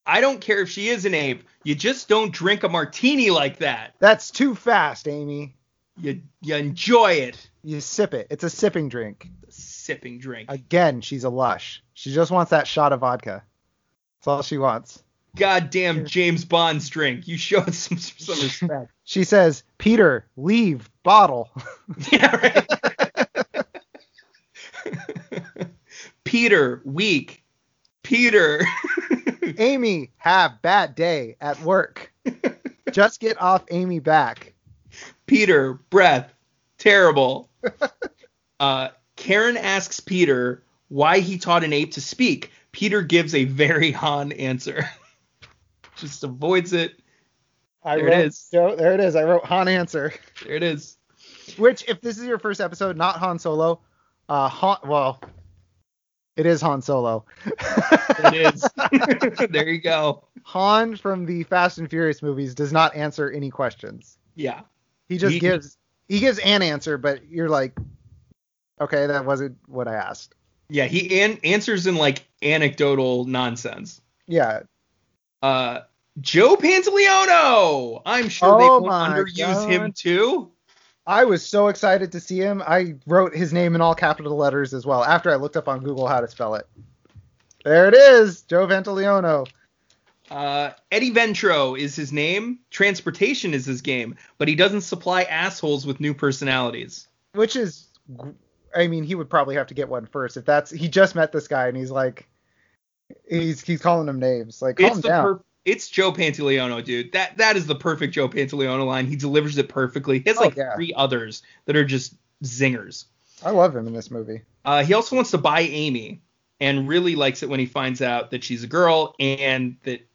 I don't care if she is an ape. You just don't drink a martini like that. That's too fast, Amy. You you enjoy it. You sip it. It's a sipping drink. Sipping drink. Again, she's a lush. She just wants that shot of vodka. That's all she wants. Goddamn James Bond's drink. You showed some some respect. She says, "Peter, leave bottle." yeah, right. Peter, weak. Peter. Amy, have bad day at work. Just get off Amy back. Peter, breath, terrible. Uh, Karen asks Peter why he taught an ape to speak. Peter gives a very Han answer. Just avoids it. I There it wrote, is. so- there it is. I wrote Han answer. There it is. Which, if this is your first episode, not Han Solo, uh, Han. Well, it is Han Solo. It is. there you go. Han from the Fast and Furious movies does not answer any questions. Yeah. He just He- gives he gives an answer, but you're like, okay, that wasn't what I asked. Yeah, he an- answers in like anecdotal nonsense. Yeah, Uh, Joe Pantoliano. I'm sure they Oh won't my underuse him too. I was so excited to see him. I wrote his name in all capital letters as well after I looked up on Google how to spell it. There it is, Joe Pantoliano. Uh, Eddie Ventro is his name. Transportation is his game, but he doesn't supply assholes with new personalities. Which is, I mean, he would probably have to get one first if that's he just met this guy and he's like, he's he's calling him names. Like, calm It's down. per- it's Joe Pantoliano, dude. That that is the perfect Joe Pantoliano line. He delivers it perfectly. He has Oh, like yeah. three others that are just zingers. I love him in this movie. Uh, he also wants to buy Amy and really likes it when he finds out that she's a girl and that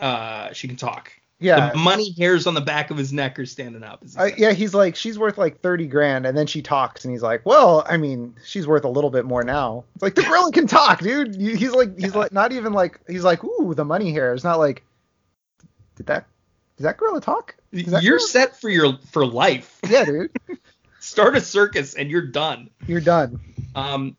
uh, she can talk. Yeah, The money hairs on the back of his neck are standing up. Uh, yeah, he's like, she's worth like 30 grand. And then she talks and he's like, well, I mean, she's worth a little bit more now. It's like, the gorilla can talk, dude. He's like, he's like, not even like, he's like, ooh, the money. It's not like, did that, did that gorilla talk? That You're gorilla- set for your for life. Yeah, dude. Start a circus and you're done. You're done. Um,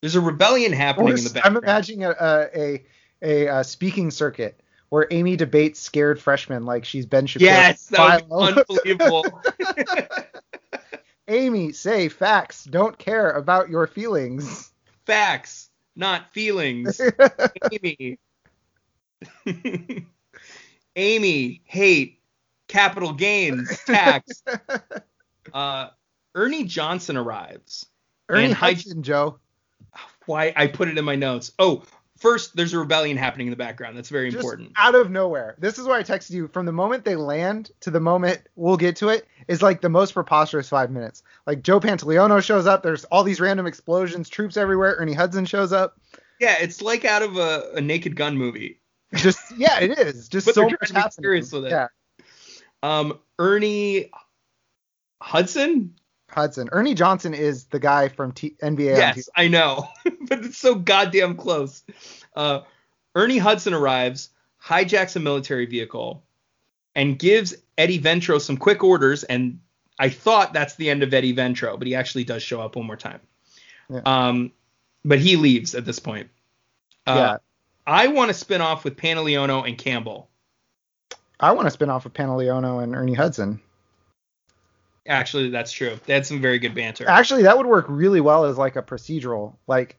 there's a rebellion happening in the I'm imagining a, a, a, a, uh speaking circuit where Amy debates scared freshmen like she's Ben Shapiro. Yes, that was unbelievable. Amy, say facts. Don't care about your feelings. Facts, not feelings. Amy. Amy, hate, capital gains, tax. Uh, Ernie Johnson arrives. Ernie Hudson, Joe. Why I put it in my notes. Oh, first there's a rebellion happening in the background. That's very just important. out of nowhere. This is why I texted you. From the moment they land to the moment we'll get to it is like the most preposterous five minutes. Like Joe Pantoliano shows up. There's all these random explosions, troops everywhere. Ernie Hudson shows up. Yeah, it's like out of a, a Naked Gun movie. Just yeah, it is. Just so much happening. serious with it. Yeah. Um, Ernie Hudson. Hudson. Ernie Johnson is the guy from T- NBA. Yes, I know, but it's so goddamn close. Uh, Ernie Hudson arrives, hijacks a military vehicle, and gives Eddie Ventro some quick orders. And I thought that's the end of Eddie Ventro, but he actually does show up one more time. Yeah. Um, but he leaves at this point. Uh, yeah. I want to spin off with Pantoliano and Campbell. I want to spin off with Pantoliano and Ernie Hudson. Actually, that's true. They had some very good banter. Actually, that would work really well as like a procedural. Like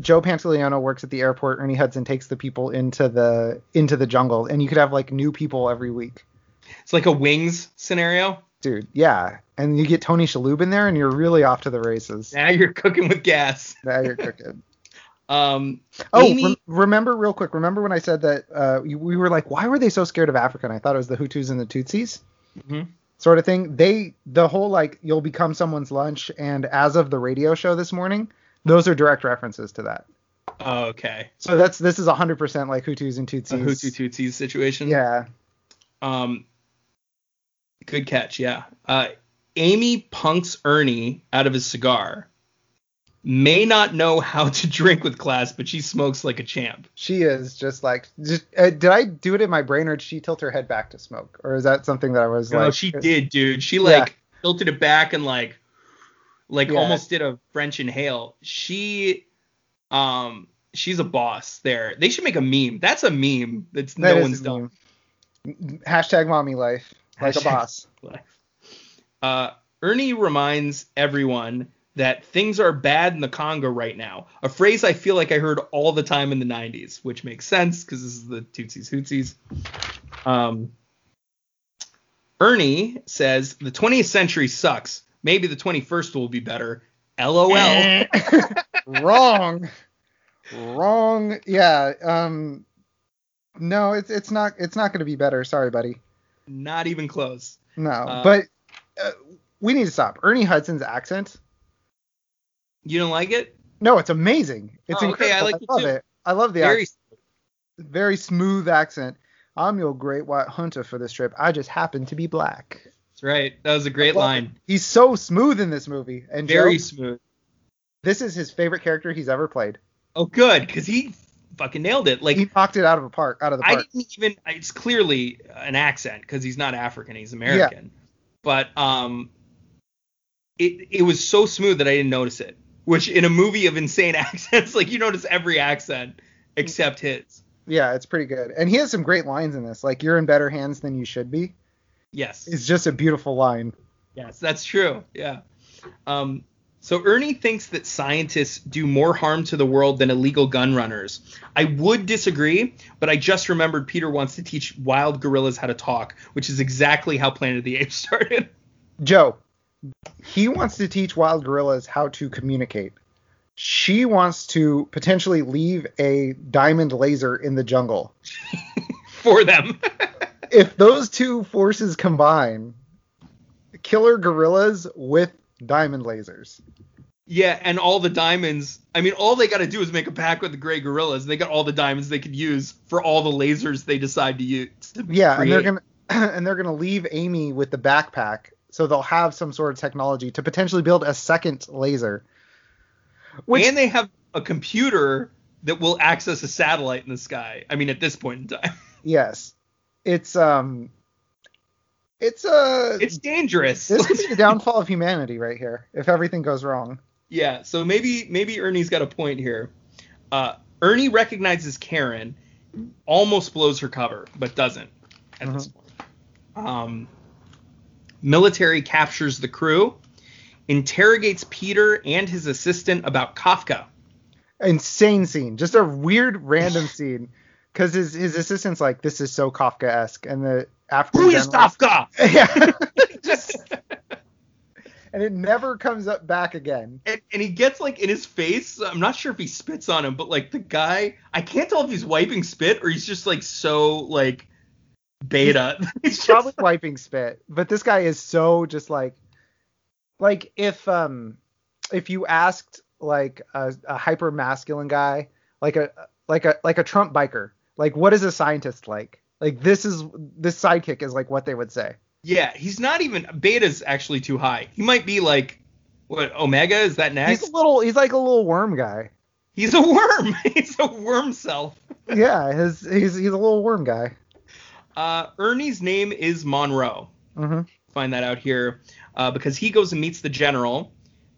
Joe Pantoliano works at the airport, Ernie Hudson takes the people into the into the jungle, and you could have like new people every week. It's like a wings scenario. Dude, yeah. And you get Tony Shalhoub in there, and you're really off to the races. Now you're cooking with gas. Now you're cooking. Um, Oh, Amy- rem- remember real quick. Remember when I said that uh, we we were like, why were they so scared of Africa? And I thought it was the Hutus and the Tutsis, Mhm. Sort of thing. They the whole like you'll become someone's lunch, and as of the radio show this morning, those are direct references to that. Oh, okay. So that's this is 100% like Hutus and A Tutsis. Hutu Tutsis situation. Yeah. Um, good catch. Yeah. Uh, Amy punks Ernie out of his cigar. May not know how to drink with class, but she smokes like a champ. She is just like. Just, uh, did I do it in my brain, or did she tilt her head back to smoke, or is that something that I was No, like? Oh, she did, dude. She like tilted it back and like, like Yeah. almost did a French inhale. She, um, she's a boss there. They should make a meme. That's a meme. That's That no one's done. meme. Hashtag mommy life, like a Hashtag- boss. Uh, Ernie reminds everyone that things are bad in the Congo right now. A phrase I feel like I heard all the time in the 90s, which makes sense because this is the Tootsies Hootsies. Um, Ernie says the 20th century sucks. Maybe the 21st will be better. LOL. Wrong. Wrong. Yeah. Um. No, it's it's not it's not going to be better. Sorry, buddy. Not even close. No. Uh, but uh, we need to stop. Ernie Hudson's accent. You don't like it? No, it's amazing. It's Oh, okay, I like it love too. it. I love the Very. accent. very smooth accent. I'm your great white hunter for this trip. I just happen to be black. That's right. That was a great line. He's so smooth in this movie. And Very Joe, smooth. this is his favorite character he's ever played. Oh, good, because he fucking nailed it. Like He knocked it out of a park, out of the park. I didn't even. It's clearly an accent because he's not African, he's American. Yeah. But um, it it was so smooth that I didn't notice it. Which in a movie of insane accents, like you notice every accent except his. Yeah, it's pretty good. And he has some great lines in this. Like you're in better hands than you should be. Yes. It's just a beautiful line. Yes, that's true. Yeah. Um, so Ernie thinks that scientists do more harm to the world than illegal gun runners. I would disagree, but I just remembered Peter wants to teach wild gorillas how to talk, which is exactly how Planet of the Apes started. Joe, he wants to teach wild gorillas how to communicate. She wants to potentially leave a diamond laser in the jungle. for them. If those two forces combine, killer gorillas with diamond lasers. yeah, and all the diamonds. I mean, all they got to do is make a pact with the gray gorillas. And they got all the diamonds they could use for all the lasers they decide to use. to Yeah, and they're gonna and they're gonna leave Amy with the backpack, so they'll have some sort of technology to potentially build a second laser. Which and they have a computer that will access a satellite in the sky. I mean, at this point in time, yes, it's um, it's uh, it's dangerous. this could be the downfall of humanity right here if everything goes wrong. yeah, so maybe maybe Ernie's got a point here. Uh, Ernie recognizes Karen, almost blows her cover, but doesn't at this point. Um, military captures the crew, interrogates Peter and his assistant about Kafka. Insane scene, just a weird random scene, because his his assistant's like, this is so Kafka-esque, and the after Who is Kafka? Yeah. Just- and it never comes up back again. and, and he gets like in his face. I'm not sure if he spits on him, but like the guy, I can't tell if he's wiping spit or he's just like so like beta. He's probably wiping spit but this guy is so just like like if um if you asked like a, a hyper masculine guy like a like a like a trump biker like what is a scientist like like this is this sidekick is like what they would say Yeah, he's not even beta's actually too high. He might be like what omega is that next? He's a little. He's like a little worm guy. He's a worm. he's a worm self. yeah, his he's he's a little worm guy. Uh, Ernie's name is Monroe. Mm-hmm. Find that out here uh, because he goes and meets the general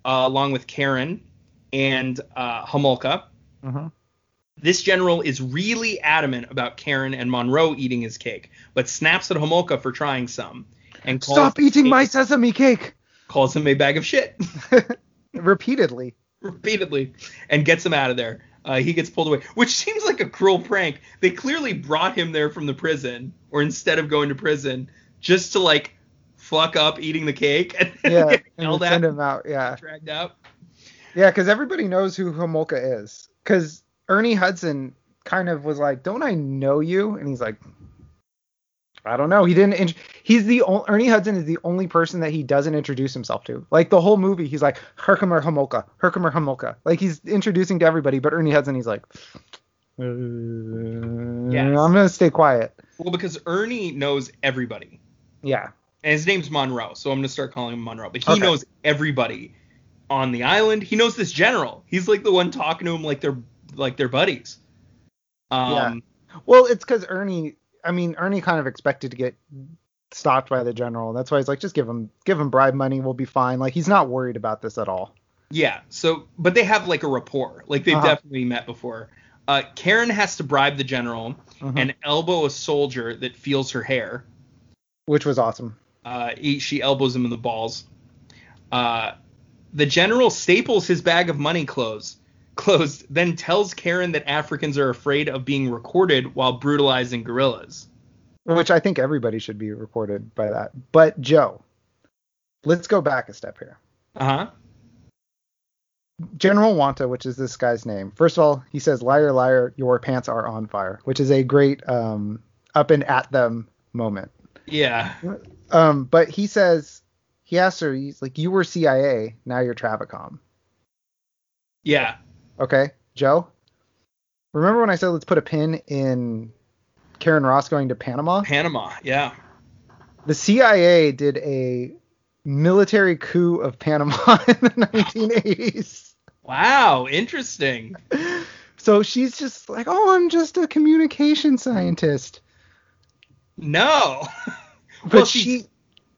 uh, along with Karen and uh, Homolka. Mm-hmm. This general is really adamant about Karen and Monroe eating his cake, but snaps at Homolka for trying some and calls Stop eating him- my sesame cake. calls him a bag of shit Repeatedly. repeatedly and gets him out of there. Uh, he gets pulled away, which seems like a cruel prank. They clearly brought him there from the prison, or instead of going to prison, just to like fuck up eating the cake and Yeah. and send him out. Yeah. dragged out. Yeah, because everybody knows who Homolka is. Because Ernie Hudson kind of was like, "Don't I know you?" And he's like, "I don't know." He didn't. int- He's the only Ernie Hudson is the only person that he doesn't introduce himself to. Like the whole movie, he's like Herkemer Homolka, Herkemer Homolka. Like he's introducing to everybody, but Ernie Hudson, he's like, uh, "I'm gonna stay quiet." Well, because Ernie knows everybody. Yeah. and his name's Monroe, so I'm gonna start calling him Monroe. But he Okay. knows everybody on the island. He knows this general. He's like the one talking to him like they're like they're buddies. Um, Well, it's because Ernie. I mean, Ernie kind of expected to get stopped by the general. That's why he's like, just give him, give him bribe money. We'll be fine. Like he's not worried about this at all. yeah. So, but they have like a rapport. Like they've Uh-huh. definitely met before. Uh, Karen has to bribe the general Mhm. and elbow a soldier that feels her hair. Which was awesome. Uh, he, she elbows him in the balls. Uh, the general staples his bag of money closed, closed, then tells Karen that Africans are afraid of being recorded while brutalizing gorillas. Which I think everybody should be recorded by that. But Joe, let's go back a step here. Uh huh. General Wanta, which is this guy's name. First of all, he says, "Liar, liar, your pants are on fire," which is a great um, up and at them moment. Yeah. Um, but he says he asks her, he's like, "You were CIA, now you're Travicom." Yeah. Okay, Joe. Remember when I said let's put a pin in Karen Ross going to Panama? Panama. Yeah. The CIA did a military coup of Panama in the 1980s. Wow. Interesting. So she's just like, "Oh, I'm just a communication scientist." No. But Well, she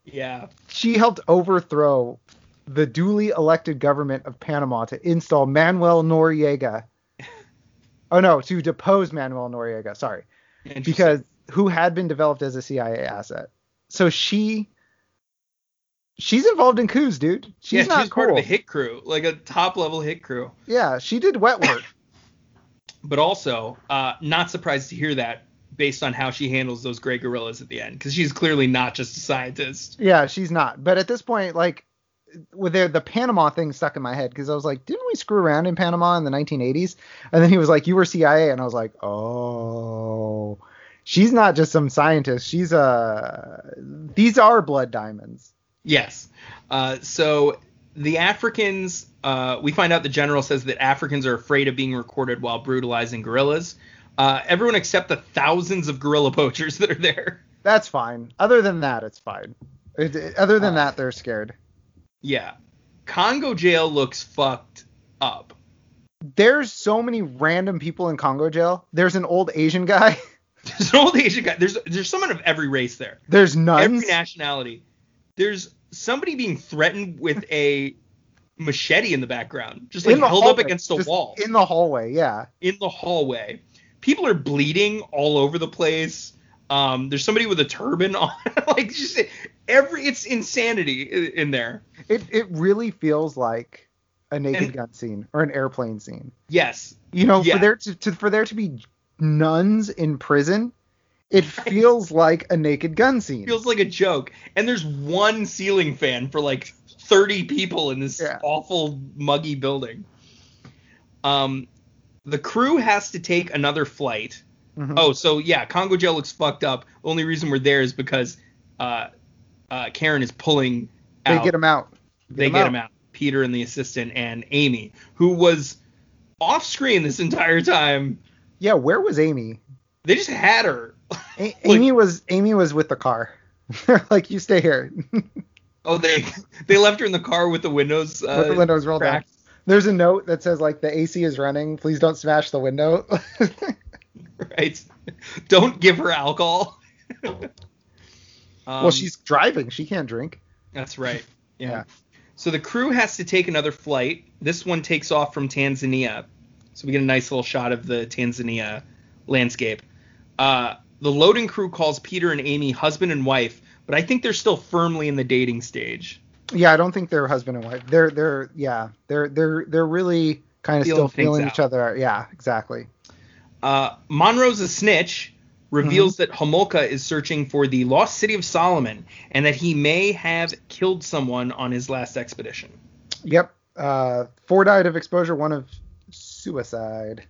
Yeah. she helped overthrow the duly elected government of Panama to install Manuel Noriega. Oh no, to depose Manuel Noriega. Sorry. Because who had been developed as a CIA asset. So she she's involved in coups, dude. She's yeah, not she's cool. part of a hit crew, like a top level hit crew. Yeah, she did wet work. But also, uh, not surprised to hear that based on how she handles those gray gorillas at the end, because she's clearly not just a scientist. yeah, she's not. But at this point, like with the, the Panama thing stuck in my head because I was like, didn't we screw around in Panama in the 1980s? And then he was like, you were CIA, and I was like, oh, she's not just some scientist. She's a. These are blood diamonds. Yes. Uh, so the Africans, uh, we find out the general says that Africans are afraid of being recorded while brutalizing gorillas. Uh, everyone except the thousands of gorilla poachers that are there. That's fine. Other than that, it's fine. It- it- other than Uh, that, they're scared. Yeah. Congo jail looks fucked up. there's so many random people in Congo jail. There's an old Asian guy. There's an old Asian guy. There's there's someone of every race there. There's nuns. Every nationality. There's somebody being threatened with a machete in the background, just like held up against the just wall In the hallway, yeah. in the hallway. People are bleeding all over the place. Um, there's somebody with a turban on, like just every. It's insanity in there. It it really feels like a naked And- gun scene or an airplane scene. Yes, You know, Yeah. for there to, to for there to be nuns in prison, it feels like a naked gun scene. feels like a joke. And there's one ceiling fan for like 30 people in this Yeah. awful muggy building. Um, the crew has to take another flight. Mhm. Oh, so yeah, Congo jail looks fucked up. Only reason we're there is because uh, uh, Karen is pulling they get him out. they get him out. Peter and the assistant and Amy, who was off screen this entire time. Yeah, where was Amy? They just had her. A- Amy was Amy was with the car. They're like, you stay here. Oh, they they left her in the car with the windows uh, with the windows rolled down. There's a note that says like the AC is running. Please don't smash the window. Right. Don't give her alcohol. well, Um, she's driving. She can't drink. That's right. Yeah. Yeah. So the crew has to take another flight. This one takes off from Tanzania. So we get a nice little shot of the Tanzania landscape. Uh, the loading crew calls Peter and Amy husband and wife, but I think they're still firmly in the dating stage. Yeah, I don't think they're husband and wife. They're they're yeah, they're they're they're really kind of Feeling still feeling out. each other. Yeah, exactly. Uh, Monroe's a snitch, reveals Mm-hmm. that Homolka is searching for the lost city of Solomon and that he may have killed someone on his last expedition. Yep. Uh, four died of exposure, one of suicide.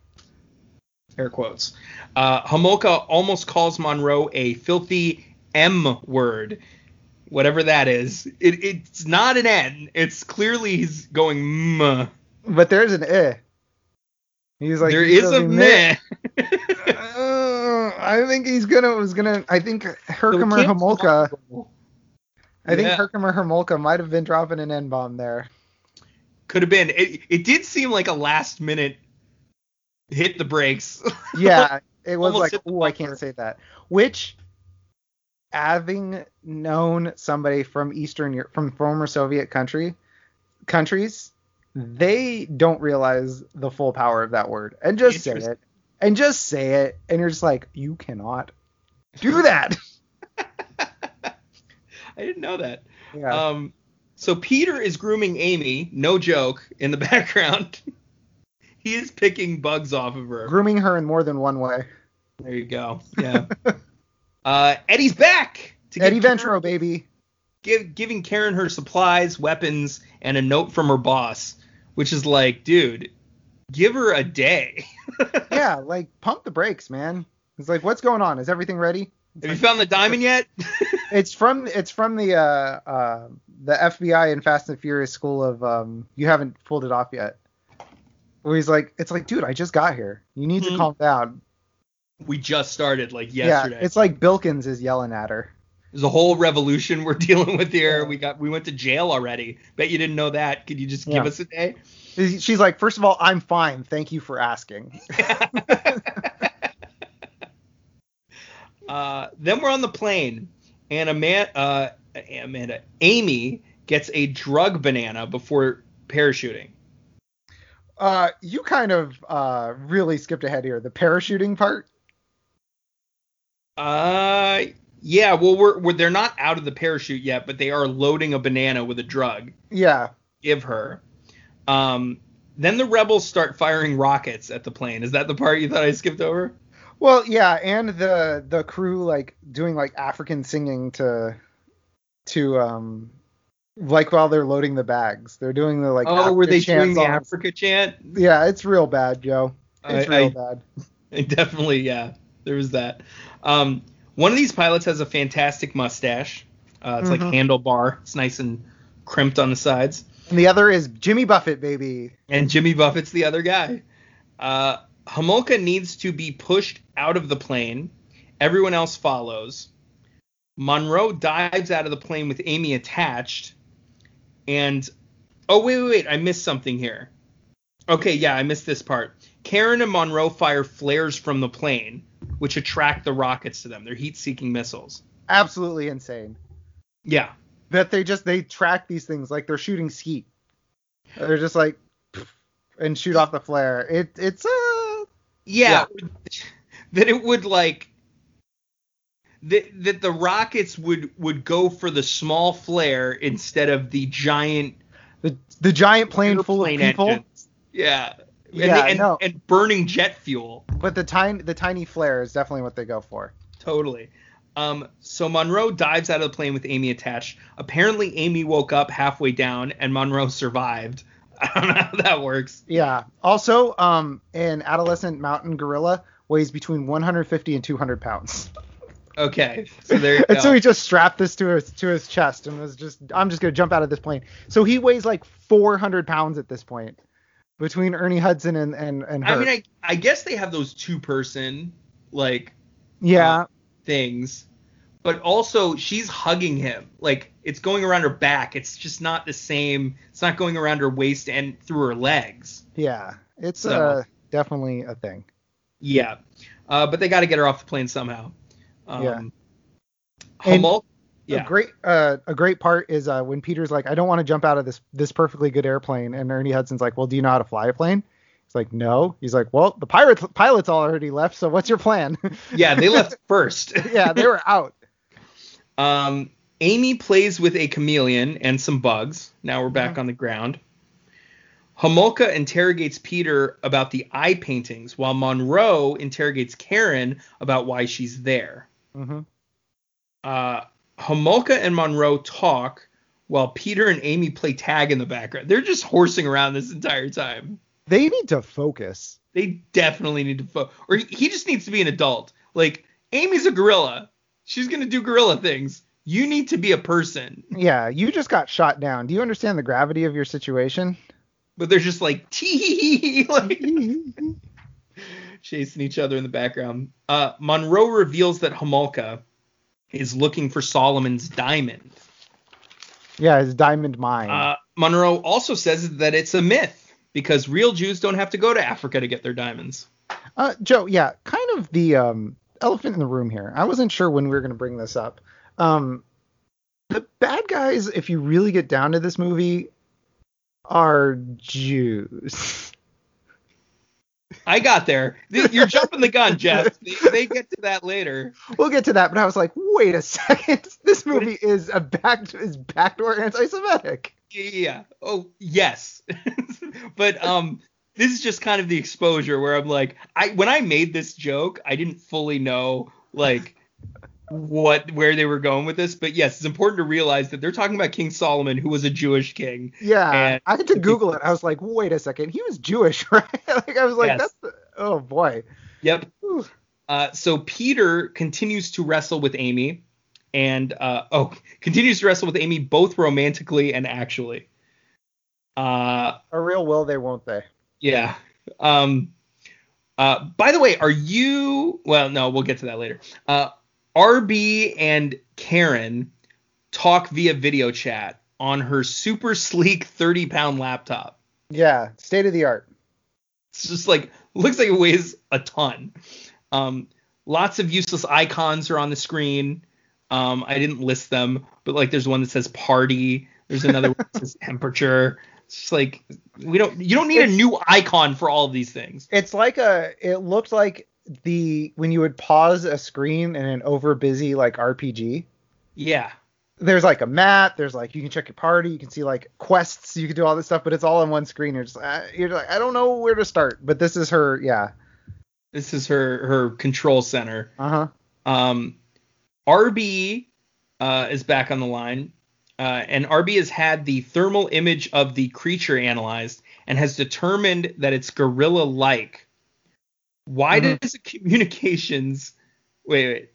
Air quotes. Uh, Homolka almost calls Monroe a filthy M word, whatever that is. It, it's not an N. It's clearly he's going M. But there's an eh. He's like there he's is a really meh. Uh, I think he's gonna was gonna. I think Herkemer Kim Homolka. I think Yeah. Herkemer Homolka might have been dropping an N bomb there. Could have been. It, it did seem like a last minute hit the brakes. Yeah, it was Almost like, oh, I can't say that. Which, having known somebody from Eastern Europe, from former Soviet country countries, they don't realize the full power of that word. And just say it. And just say it. And you're just like, you cannot do that. I didn't know that. Yeah. Um, so Peter is grooming Amy, no joke, in the background. He is picking bugs off of her. Grooming her in more than one way. There you go. Yeah. uh, Eddie's back. To Eddie Karen- Venturo, baby. give, giving Karen her supplies, weapons, and a note from her boss, which is like, dude, give her a day. Yeah, like pump the brakes, man. It's like, what's going on? Is everything ready? Have you found the diamond yet? It's from it's from the uh, uh, the FBI and Fast and Furious school of um, you haven't pulled it off yet. Where he's like, it's like, dude, I just got here. You need Mhm. to calm down. we just started like yesterday. Yeah, it's like Bilkins is yelling at her. There's a whole revolution we're dealing with here. We got we went to jail already. Bet you didn't know that. Could you just give Yeah. us a day? She's like, first of all, I'm fine. Thank you for asking. uh, then we're on the plane, and Amanda, uh, Amanda, Amy gets a drug banana before parachuting. Uh, you kind of uh, really skipped ahead here. The parachuting part. Uh, yeah. Well, we're, we're they're not out of the parachute yet, but they are loading a banana with a drug. Yeah. Give her. Um, then the rebels start firing rockets at the plane. Is that the part you thought I skipped over? Well, yeah, and the the crew like doing like African singing to to um like while they're loading the bags. They're doing the like oh, were they doing the. Africa chant? Yeah, it's real bad, Joe. It's I- real I- bad. Definitely, yeah. There was that. Um, one of these pilots has a fantastic mustache. Uh, it's like Mhm. handlebar. It's nice and crimped on the sides. And the other is Jimmy Buffett, baby. And Jimmy Buffett's the other guy. Uh, Homolka needs to be pushed out of the plane. Everyone else follows. Monroe dives out of the plane with Amy attached. And oh wait, wait, wait! I missed something here. Okay, yeah, I missed this part. Karen and Monroe fire flares from the plane, which attract the rockets to them. They're heat-seeking missiles. Absolutely insane. Yeah, That they just they track these things like they're shooting skeet. They're just like and shoot off the flare. It it's uh yeah, that it would like that that the rockets would would go for the small flare instead of the giant the the giant plane full of people, engines. Yeah. And, Yeah, they- and, no. and burning jet fuel. but the tiny the tiny flare is definitely what they go for. Totally. Um, so Monroe dives out of the plane with Amy attached. Apparently, Amy woke up halfway down and Monroe survived. I don't know how that works. Yeah. Also, um, an adolescent mountain gorilla weighs between 150 and 200 pounds. Okay, so there you and so he just strapped this to his to his chest and was just, I'm just gonna jump out of this plane. So he weighs like 400 pounds at this point, between Ernie Hudson and and and her. I mean, I, I guess they have those two person like yeah. things. but also she's hugging him. Like it's going around her back. It's just not the same. It's not going around her waist and through her legs. Yeah, it's So- uh, definitely a thing. Yeah. Uh, but they got to get her off the plane somehow. Um, Yeah. Humul- yeah. A great uh, a great part is uh, when Peter's like, I don't want to jump out of this this perfectly good airplane, and Ernie Hudson's like, Well, do you know how to fly a plane? He's like, No. He's like, Well, the pirate pilot's already left, so what's your plan? yeah, they left first. yeah, they were out. Um, Amy plays with a chameleon and some bugs. Now we're back Mhm. on the ground. Homolka interrogates Peter about the eye paintings, while Monroe interrogates Karen about why she's there. Hmm Uh, Homolka and Monroe talk while Peter and Amy play tag in the background. They're just horsing around this entire time. They need to focus. They definitely need to fo- or he- just needs to be an adult. Like Amy's a gorilla. She's gonna do gorilla things. You need to be a person. Yeah, you just got shot down. Do you understand the gravity of your situation? But they're just like tee like chasing each other in the background. Uh, Monroe reveals that Homolka is looking for Solomon's diamond. yeah, his diamond mine. Uh, Monroe also says that it's a myth because real Jews don't have to go to Africa to get their diamonds. Uh, Joe, yeah, kind of the um, elephant in the room here. I wasn't sure when we were going to bring this up. Um, the bad guys, if you really get down to this movie, are Jews. I got there. You're jumping the gun, Jeff. They, they get to that later. we'll get to that, but I was like, wait a second, this movie is a back is backdoor anti-Semitic. Yeah. Oh, yes. but um this is just kind of the exposure where I'm like I when I made this joke, I didn't fully know like what where they were going with this, but yes, it's important to realize that they're talking about King Solomon who was a Jewish king. Yeah, And- I had to Google it. I was like, wait a second, he was Jewish, right? like I was like, Yes. that's the, oh boy. Yep. Uh, so Peter continues to wrestle with Amy, and uh, oh, continues to wrestle with Amy both romantically and actually. Uh, A real will they, won't they? yeah. Um, uh, by the way, are you? Well, no, we'll get to that later. Uh, RB and Karen talk via video chat on her super sleek 30 pound laptop. Yeah, state of the art. It's just like looks like it weighs a ton. Um, lots of useless icons are on the screen. Um, I didn't list them, but like there's one that says party. There's another one that says temperature. It's just like we don't. You don't need a new icon for all of these things. It's like a. It looked like the when you would pause a screen in an over busy like RPG. Yeah. There's like a map. There's like you can check your party. You can see like quests. You can do all this stuff, but it's all on one screen. You're just uh, you're like I don't know where to start. But this is her. Yeah. This is her her control center. Uh huh. Um, RB uh, is back on the line, uh, and RB has had the thermal image of the creature analyzed and has determined that it's gorilla-like. Why Mhm. does communications? Wait, wait.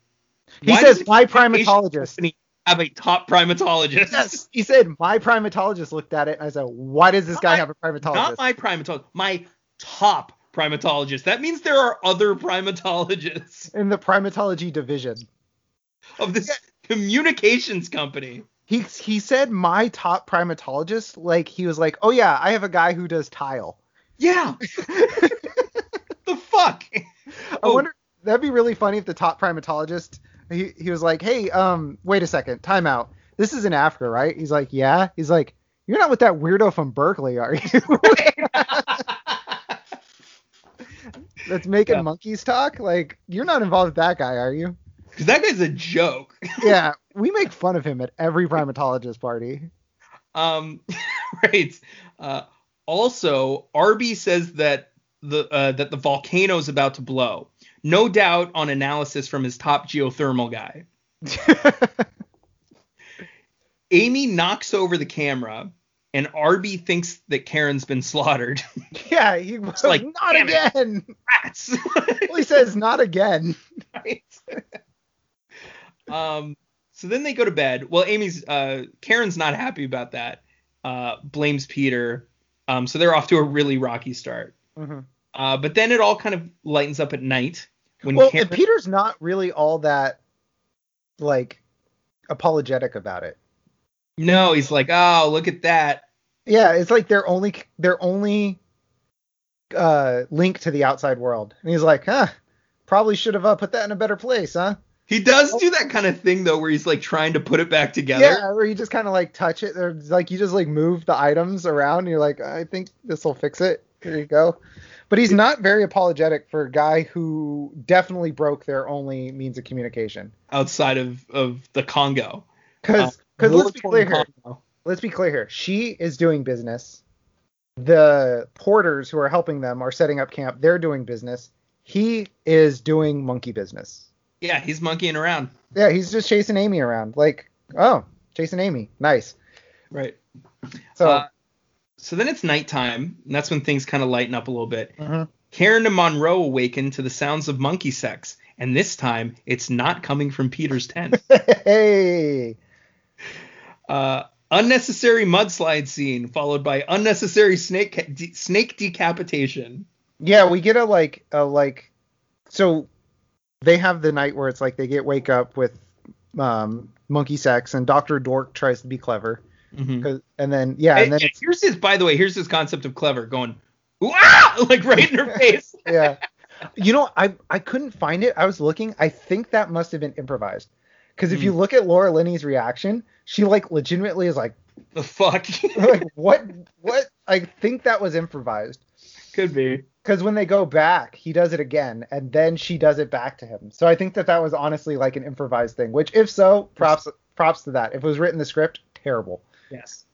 He says my primatologist. have a top primatologist? Yes, he said my primatologist looked at it and I said, why does this guy My- have a primatologist? Not my primatologist, my top primatologist. That means there are other primatologists in the primatology division. of this communications company. He he said my top primatologist, like he was like, oh yeah, I have a guy who does tile. Yeah. the fuck? I Oh. wonder that'd be really funny if the top primatologist he, he was like, hey, um, wait a second, time out. This is in Africa, right? He's like, yeah. He's like, you're not with that weirdo from Berkeley, are you? That's making Yeah. monkeys talk. Like, you're not involved with that guy, are you? Because that guy's a joke. Yeah, we make fun of him at every primatologist party. Um, right. Uh, also, Arby says that the uh, that the volcano is about to blow. No doubt on analysis from his top geothermal guy. Amy knocks over the camera, and Arby thinks that Karen's been slaughtered. yeah, he was like, not again. Rats. Well, he says not again. right? um, so then they go to bed. Well, Amy's uh, Karen's not happy about that. Uh, blames Peter. Um, so they're off to a really rocky start. Mhm. Uh, but then it all kind of lightens up at night when Well, and Peter's not really all that like apologetic about it. No, he's like, oh, look at that. Yeah, it's like their only their only uh link to the outside world. And he's like, huh, probably should have uh, put that in a better place, huh? He does do that kind of thing though, where he's like trying to put it back together. Yeah, where you just kind of like touch it, or like you just like move the items around. And you're like, I think this will fix it. Here you go. But he's not very apologetic for a guy who definitely broke their only means of communication. outside of of the Congo. Because Uh, let's be clear here. Let's be clear here. She is doing business. The porters who are helping them are setting up camp. They're doing business. He is doing monkey business. Yeah, he's monkeying around. Yeah, he's just chasing Amy around. Like, oh, chasing Amy. Nice. Right. So, Uh, so then it's nighttime, and that's when things kind of lighten up a little bit. mhm. Karen and Monroe awaken to the sounds of monkey sex, and this time it's not coming from Peter's tent. hey. Uh, unnecessary mudslide scene followed by unnecessary snake ca- de- snake decapitation. Yeah, we get a like a like so they have the night where it's like they get wake up with um monkey sex and Dr. Dork tries to be clever. Mhm. 'cause- And then yeah, And, and then and here's his, by the way, here's his concept of clever going, ah! like right in her face. yeah. You know, I I couldn't find it. I was looking. I think that must have been improvised. Because if Hmm. you look at Laura Linney's reaction, she like legitimately is like, the fuck? like what what? I think that was improvised. Could be. Because when they go back, he does it again, and then she does it back to him. So I think that that was honestly like an improvised thing. Which, if so, props props to that. If it was written in the script, terrible. Yes.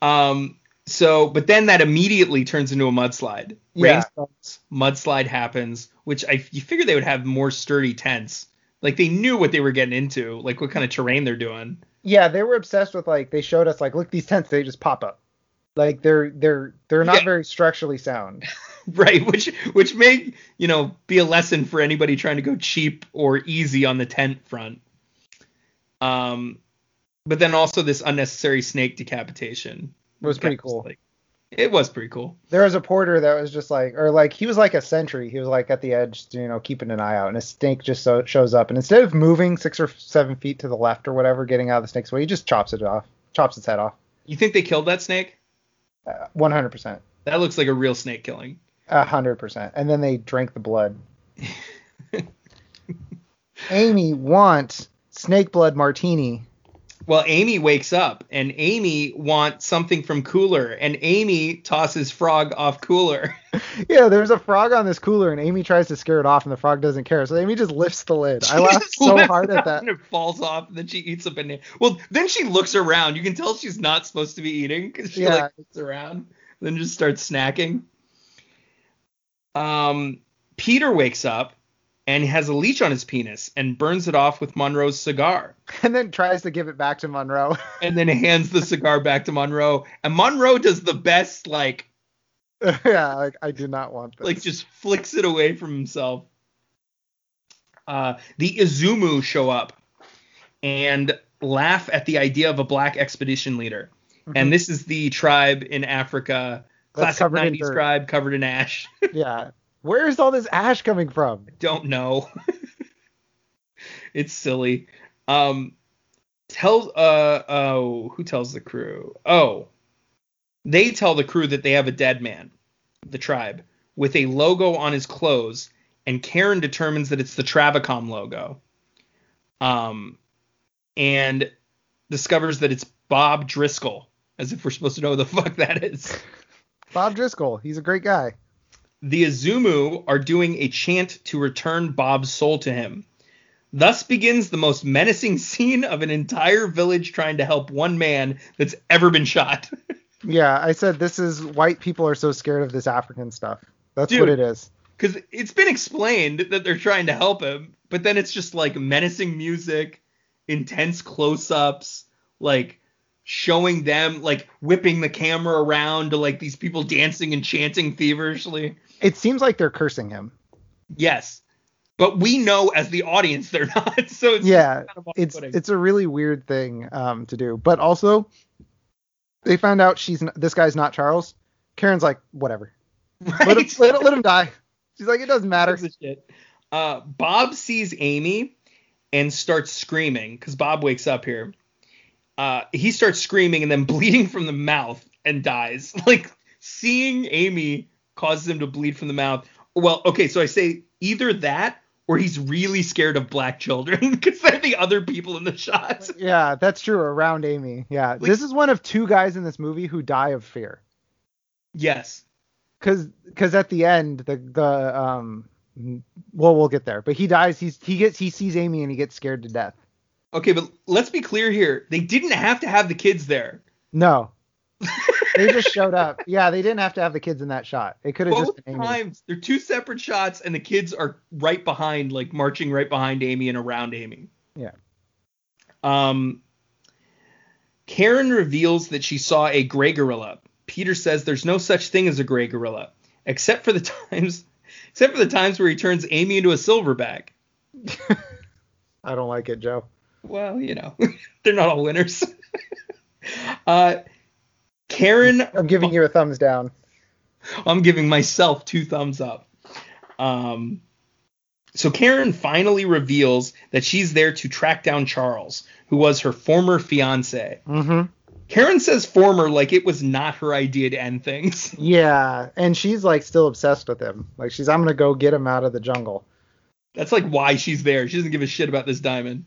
Um. So, but then that immediately turns into a mudslide. Yeah. Rain starts, mudslide happens, which I you figure they would have more sturdy tents. Like they knew what they were getting into, like what kind of terrain they're doing. Yeah, they were obsessed with like they showed us like look these tents they just pop up. Like they're they're they're not Yeah. very structurally sound. Right, which which may you know be a lesson for anybody trying to go cheap or easy on the tent front. Um, but then also this unnecessary snake decapitation It was pretty cool. like, it was pretty cool. There was a porter that was just like, or like he was like a sentry. He was like at the edge, you know, keeping an eye out, and a snake just so, shows up, and instead of moving six or seven feet to the left or whatever, getting out of the snake's way, he just chops it off, chops its head off. You think they killed that snake? Uh, One hundred percent, That looks like a real snake killing. a hundred percent, and then they drank the blood. Amy wants snake blood martini. Well, Amy wakes up and Amy wants something from Cooler, and Amy tosses Frog off Cooler. Yeah, there's a frog on this cooler, and Amy tries to scare it off, and the frog doesn't care. So Amy just lifts the lid. I laughed so hard at that. And it falls off, and then she eats a banana. Well, then she looks around. You can tell she's not supposed to be eating because she Yeah. like looks around, then just starts snacking. Um, Peter wakes up and he has a leech on his penis and burns it off with Monroe's cigar, And then tries to give it back to Monroe. and then hands the cigar back to Monroe. And Monroe does the best, like, yeah, like I do not want this. like just flicks it away from himself. Uh, the Izumu show up and laugh at the idea of a black expedition leader. Mhm. And this is the tribe in Africa, That's classic covered in 90s tribe covered in ash. yeah. Where is all this ash coming from? Don't know. it's silly. Um, tells uh oh who tells the crew? Oh, they tell the crew that they have a dead man, the tribe, with a logo on his clothes, and Karen determines that it's the Travicom logo. Um, and discovers that it's Bob Driscoll, as if we're supposed to know who the fuck that is. Bob Driscoll. He's a great guy. The Azumu are doing a chant to return Bob's soul to him. Thus begins the most menacing scene of an entire village trying to help one man that's ever been shot. Yeah, I said this is white people are so scared of this African stuff. That's Dude. what it is. Because it's been explained that they're trying to help him, but then it's just like menacing music, intense close ups, like showing them like whipping the camera around to like these people dancing and chanting feverishly. It seems like they're cursing him. Yes. But we know as the audience they're not. So it's Yeah, kind of It's it's a really weird thing um, to do. But also, they found out she's this guy's not Charles. Karen's like, whatever. right. Let him, let, let him die. She's like, it doesn't matter. Shit. Uh, Bob sees Amy and starts screaming because Bob wakes up here. Uh, he starts screaming and then bleeding from the mouth and dies. Like seeing Amy causes him to bleed from the mouth. Well, okay, so I say either that or he's really scared of black children because they're the other people in the shot. Yeah, that's true. Around Amy. Yeah, Like- this is one of two guys in this movie who die of fear. Yes. Cause, cause at the end, the the um, well, we'll get there. But he dies. He's he gets he sees Amy and he gets scared to death. Okay, but let's be clear here. They didn't have to have the kids there. No, they just showed up. Yeah, they didn't have to have the kids in that shot. It could have just been Amy. times, they're two separate shots, and the kids are right behind, like marching right behind Amy and around Amy. Yeah. Um, Karen reveals that she saw a gray gorilla. Peter says there's no such thing as a gray gorilla, except for the times, except for the times where he turns Amy into a silverback. I don't like it, Joe. Well, you know, they're not all winners. uh, Karen I'm giving you a thumbs down. I'm giving myself two thumbs up. Um, so Karen finally reveals that she's there to track down Charles, who was her former fiance. Mm-hmm. Karen says former like it was not her idea to end things. Yeah, and she's like still obsessed with him. Like she's, I'm gonna go get him out of the jungle. That's like why she's there. She doesn't give a shit about this diamond.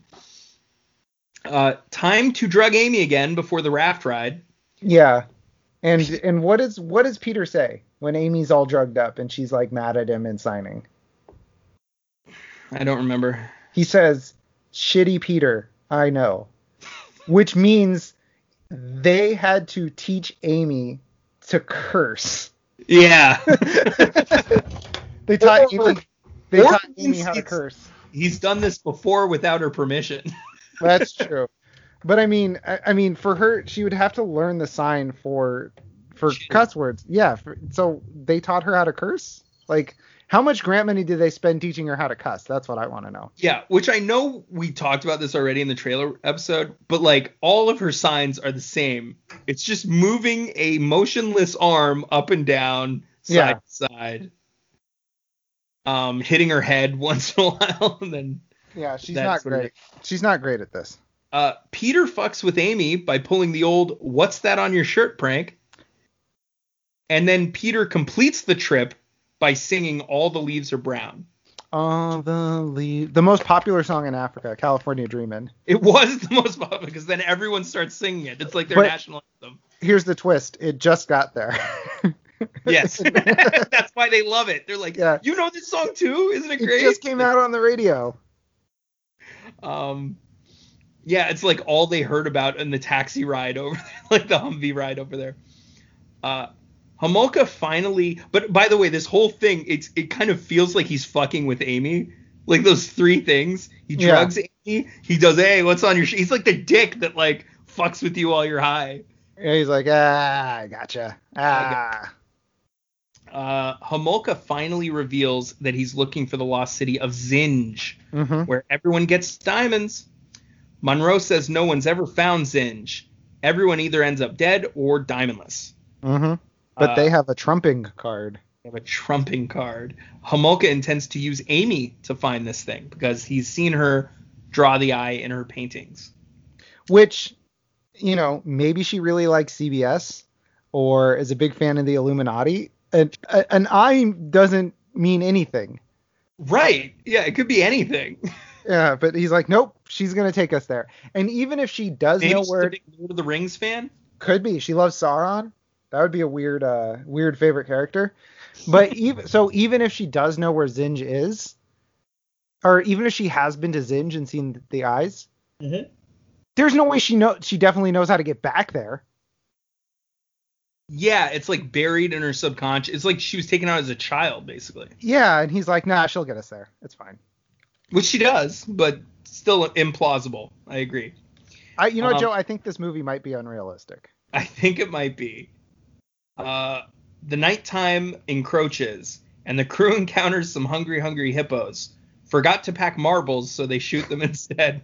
Uh, time to drug Amy again before the raft ride. Yeah, and and what is what does Peter say when Amy's all drugged up and she's like mad at him and signing? I don't remember. He says, "Shitty Peter, I know," which means they had to teach Amy to curse. Yeah. They taught Or- Amy, they taught Amy how to curse. He's done this before without her permission. That's true. But I mean, I, I mean, for her, she would have to learn the sign for for cuss words. Yeah. For, so they taught her how to curse. Like, how much grant money did they spend teaching her how to cuss? That's what I want to know. Yeah, which I know we talked about this already in the trailer episode, but like all of her signs are the same. It's just moving a motionless arm up and down, side Yeah. to side. Um, hitting her head once in a while, and then Yeah, she's not great. She's not great at this. uh, Peter fucks with Amy by pulling the old "What's that on your shirt?" prank, and then Peter completes the trip by singing "All the Leaves Are Brown." All the leave, the most popular song in Africa, California Dreamin'. It was the most popular because then everyone starts singing it. It's like their But- national anthem. Here's the twist: it just got there. Yes, that's why they love it. They're like, Yeah. you know this song too? Isn't it great? it just came out on the radio. Um, yeah, it's like all they heard about in the taxi ride over there, like the Humvee ride over there. Uh, Homolka finally, but by the way, this whole thing, it's it kind of feels like he's fucking with Amy. Like those three things. He Yeah. drugs Amy. He does, hey, what's on your? Sh-? He's like the dick that like fucks with you while you're high. Yeah, he's like, ah, I gotcha. Ah. Uh, Homolka finally reveals that he's looking for the lost city of Zinj. hmm where everyone gets diamonds. Monroe says no one's ever found Zinj. Everyone either ends up dead or diamondless. hmm But Uh, they have a trumping card. They have a trumping card. Homolka intends to use Amy to find this thing because he's seen her draw the eye in her paintings. which you know maybe she really likes CBS or is a big fan of the Illuminati. An, an eye doesn't mean anything. Right. Yeah, it could be anything. Yeah, but he's like, nope, she's gonna take us there. And even if she does Maybe know she's where a big Lord of the Rings fan. could be, she loves Sauron. That would be a weird, uh, weird favorite character. But even so, even if she does know where Zinj is, or even if she has been to Zinj and seen the eyes, Mhm. there's no way she know she definitely knows how to get back there. Yeah, it's like buried in her subconscious. It's like she was taken out as a child, basically. Yeah, and he's like, nah, she'll get us there. It's fine. Which she does, but still implausible. I agree. I, you know, Um, Joe, I think this movie might be unrealistic. I think it might be. Uh, the nighttime encroaches, and the crew encounters some hungry, hungry hippos. Forgot to pack marbles, so they shoot them instead.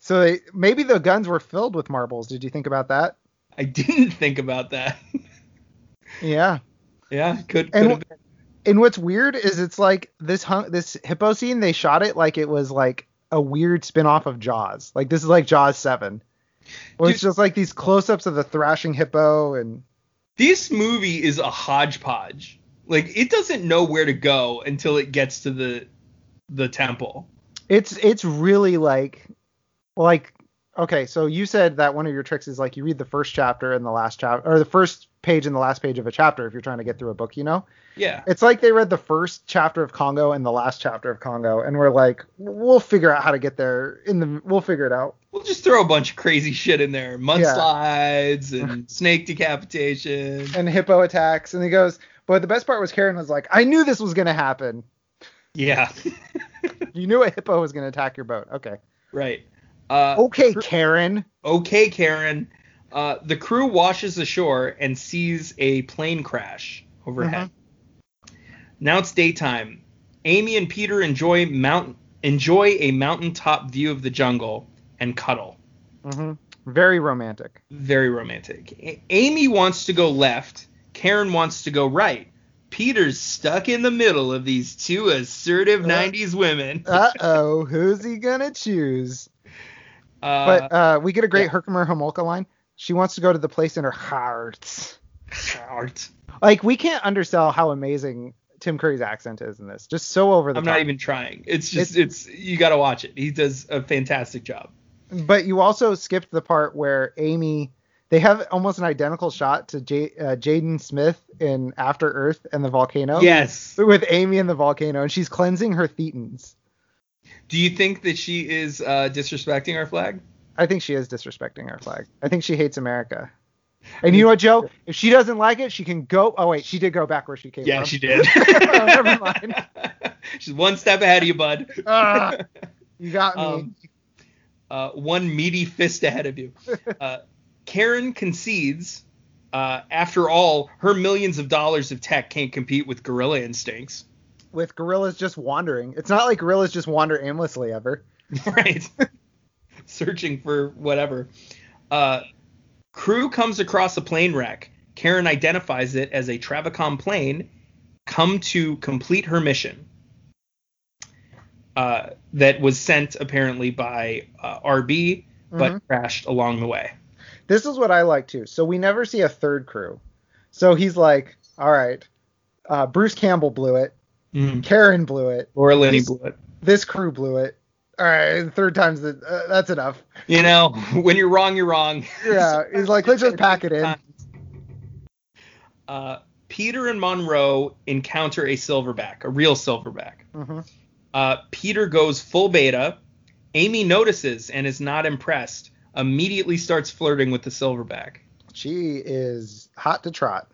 So they, maybe the guns were filled with marbles. Did you think about that? I didn't think about that. Yeah. yeah, could, could And have been. And what's weird is it's like this hun- this hippo scene. They shot it like it was like a weird spin-off of Jaws. Like this is like Jaws 7. Where it's just like these close-ups of the thrashing hippo and This movie is a hodgepodge. Like it doesn't know where to go until it gets to the the temple. it's it's really like like okay, so you said that one of your tricks is like you read the first chapter and the last chapter or the first page and the last page of a chapter if you're trying to get through a book, you know? Yeah. It's like they read the first chapter of Congo and the last chapter of Congo and we're like we'll figure out how to get there in the we'll figure it out. We'll just throw a bunch of crazy shit in there. Yeah. Mudslides and snake decapitation. And hippo attacks and he goes, but the best part was Karen was like, I knew this was going to happen. Yeah. You knew a hippo was going to attack your boat. Okay. right. Uh, Okay, Karen. okay, Karen. Uh, the crew washes ashore and sees a plane crash overhead. Now it's daytime. Amy and Peter enjoy mount enjoy a mountaintop view of the jungle and cuddle. hmm Very romantic. Very romantic. A- Amy wants to go left. Karen wants to go right. Peter's stuck in the middle of these two assertive Uh, 90s women. Uh oh, who's he gonna choose? Uh, But uh, we get a great yeah. Herkemer Homolka line. She wants to go to the place in her heart. art. Like we can't undersell how amazing Tim Curry's accent is in this. Just so over the I'm top. not even trying. It's just it's, you got to watch it. He does a fantastic job. But you also skipped the part where Amy. They have almost an identical shot to J, uh, Jaden Smith in After Earth and the volcano. Yes. With Amy in the volcano, and she's cleansing her thetans. Do you think that she is uh, disrespecting our flag? I think she is disrespecting our flag. I think she hates America. And you know what, Joe? If she doesn't like it, she can go. Oh wait, she did go back where she came Yeah, from. Yeah, she did. Oh, never mind. She's one step ahead of you, bud. Ah, you got me. Um, uh, one meaty fist ahead of you. Uh, Karen concedes. Uh, after all, her millions of dollars of tech can't compete with gorilla instincts. With gorillas just wandering, it's not like gorillas just wander aimlessly ever. right? Searching for whatever. Uh, crew comes across a plane wreck. Karen identifies it as a Travicom plane come to complete her mission. Uh, that was sent apparently by uh, RB, but Mhm. crashed along the way. This is what I like too. So we never see a third crew. So he's like, all right, uh, Bruce Campbell blew it. Karen blew it. Laura Linney This- blew it. This crew blew it. All right, third time's the, uh, that's enough. You know, when you're wrong, you're wrong. Yeah, he's like, let's just pack it in. Uh, Peter and Monroe encounter a silverback, a real silverback. hmm Uh, Peter goes full beta. Amy notices and is not impressed. Immediately starts flirting with the silverback. She is hot to trot.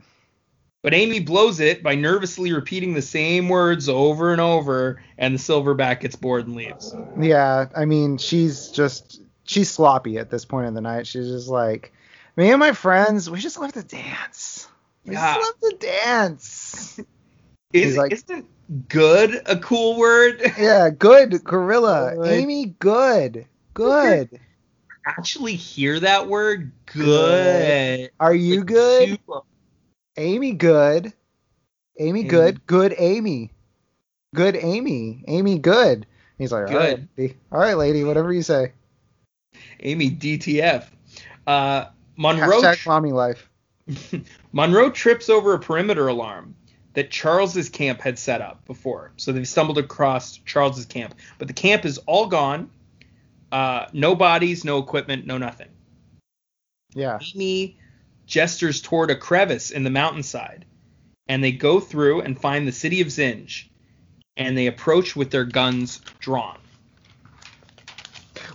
But Amy blows it by nervously repeating the same words over and over, and the silverback gets bored and leaves. Yeah, I mean, she's just she's sloppy at this point in the night. She's just like, me and my friends, we just love to dance. We Yeah. just love to dance. Is like, isn't good a cool word? Yeah, good gorilla, oh, Good. Amy, good, good. Actually, hear that word? Good. Are you Like, good? super- Amy, good. Amy, Amy. good. Good, Amy. Good, Amy. Amy, good. He's like, all right, all right, lady, whatever you say. Amy DTF. Uh, Monroe Hashtag mommy life. Monroe trips over a perimeter alarm that Charles's camp had set up before. So they've stumbled across Charles's camp, but the camp is all gone. Uh, no bodies, no equipment, no nothing. Yeah. Amy gestures toward a crevice in the mountainside, and they go through and find the city of Zinj, and they approach with their guns drawn.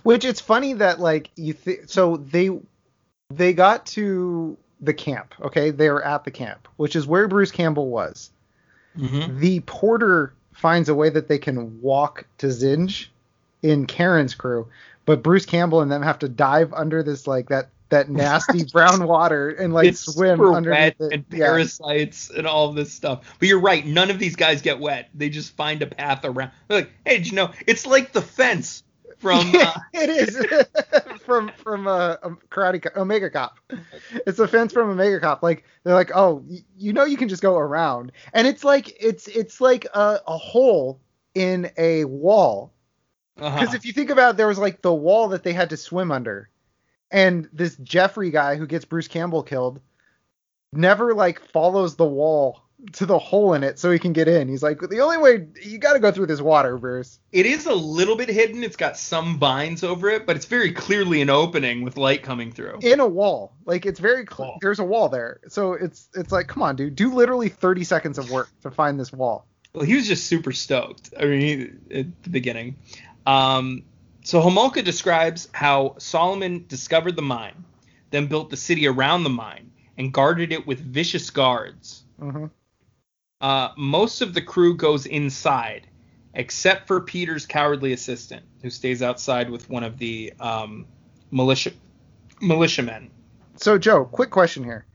Which it's funny that like you th- so they they got to the camp, okay? They were at the camp, which is where Bruce Campbell was. Mm-hmm. The porter finds a way that they can walk to Zinj in Karen's crew, but Bruce Campbell and them have to dive under this like that that nasty brown water and like it's swim underneath it. and Yeah. parasites and all of this stuff. But you're right, none of these guys get wet. They just find a path around. They're like, hey, you know? It's like the fence from. Uh, it is from from uh, um, Karate Omega Cop. It's a fence from Omega Cop. Like they're like, oh, y- you know, you can just go around, and it's like it's it's like a, a hole in a wall, Because Uh-huh. if you think about it, there was like the wall that they had to swim under. And this Jeffrey guy who gets Bruce Campbell killed never like follows the wall to the hole in it so he can get in. He's like, the only way you got to go through this water, Bruce. It is a little bit hidden. It's got some vines over it, but it's very clearly an opening with light coming through. In a wall, like it's very cl- Wall. there's a wall there. So it's it's like, come on, dude, do literally 30 seconds of work to find this wall. Well, he was just super stoked. I mean, he, at the beginning. Um, so Homolka describes how Solomon discovered the mine, then built the city around the mine and guarded it with vicious guards. hmm Uh, most of the crew goes inside, except for Peter's cowardly assistant, who stays outside with one of the um, militia militiamen. So Joe, quick question here.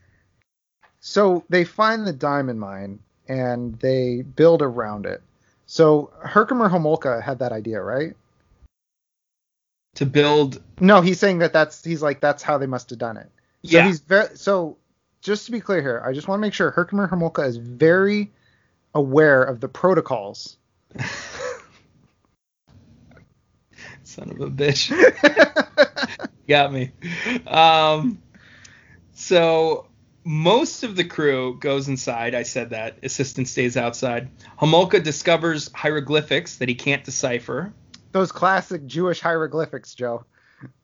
So they find the diamond mine and they build around it. So Herkemer Homolka had that idea, right? To build, No, he's saying that that's he's like that's how they must have done it. So yeah, he's very so just to be clear here, I just want to make sure Herkemer Homolka is very aware of the protocols. son of a bitch. got me. Um, so most of the crew goes inside. I said that. Assistant stays outside. Homolka discovers hieroglyphics that he can't decipher. Those classic Jewish hieroglyphics, Joe.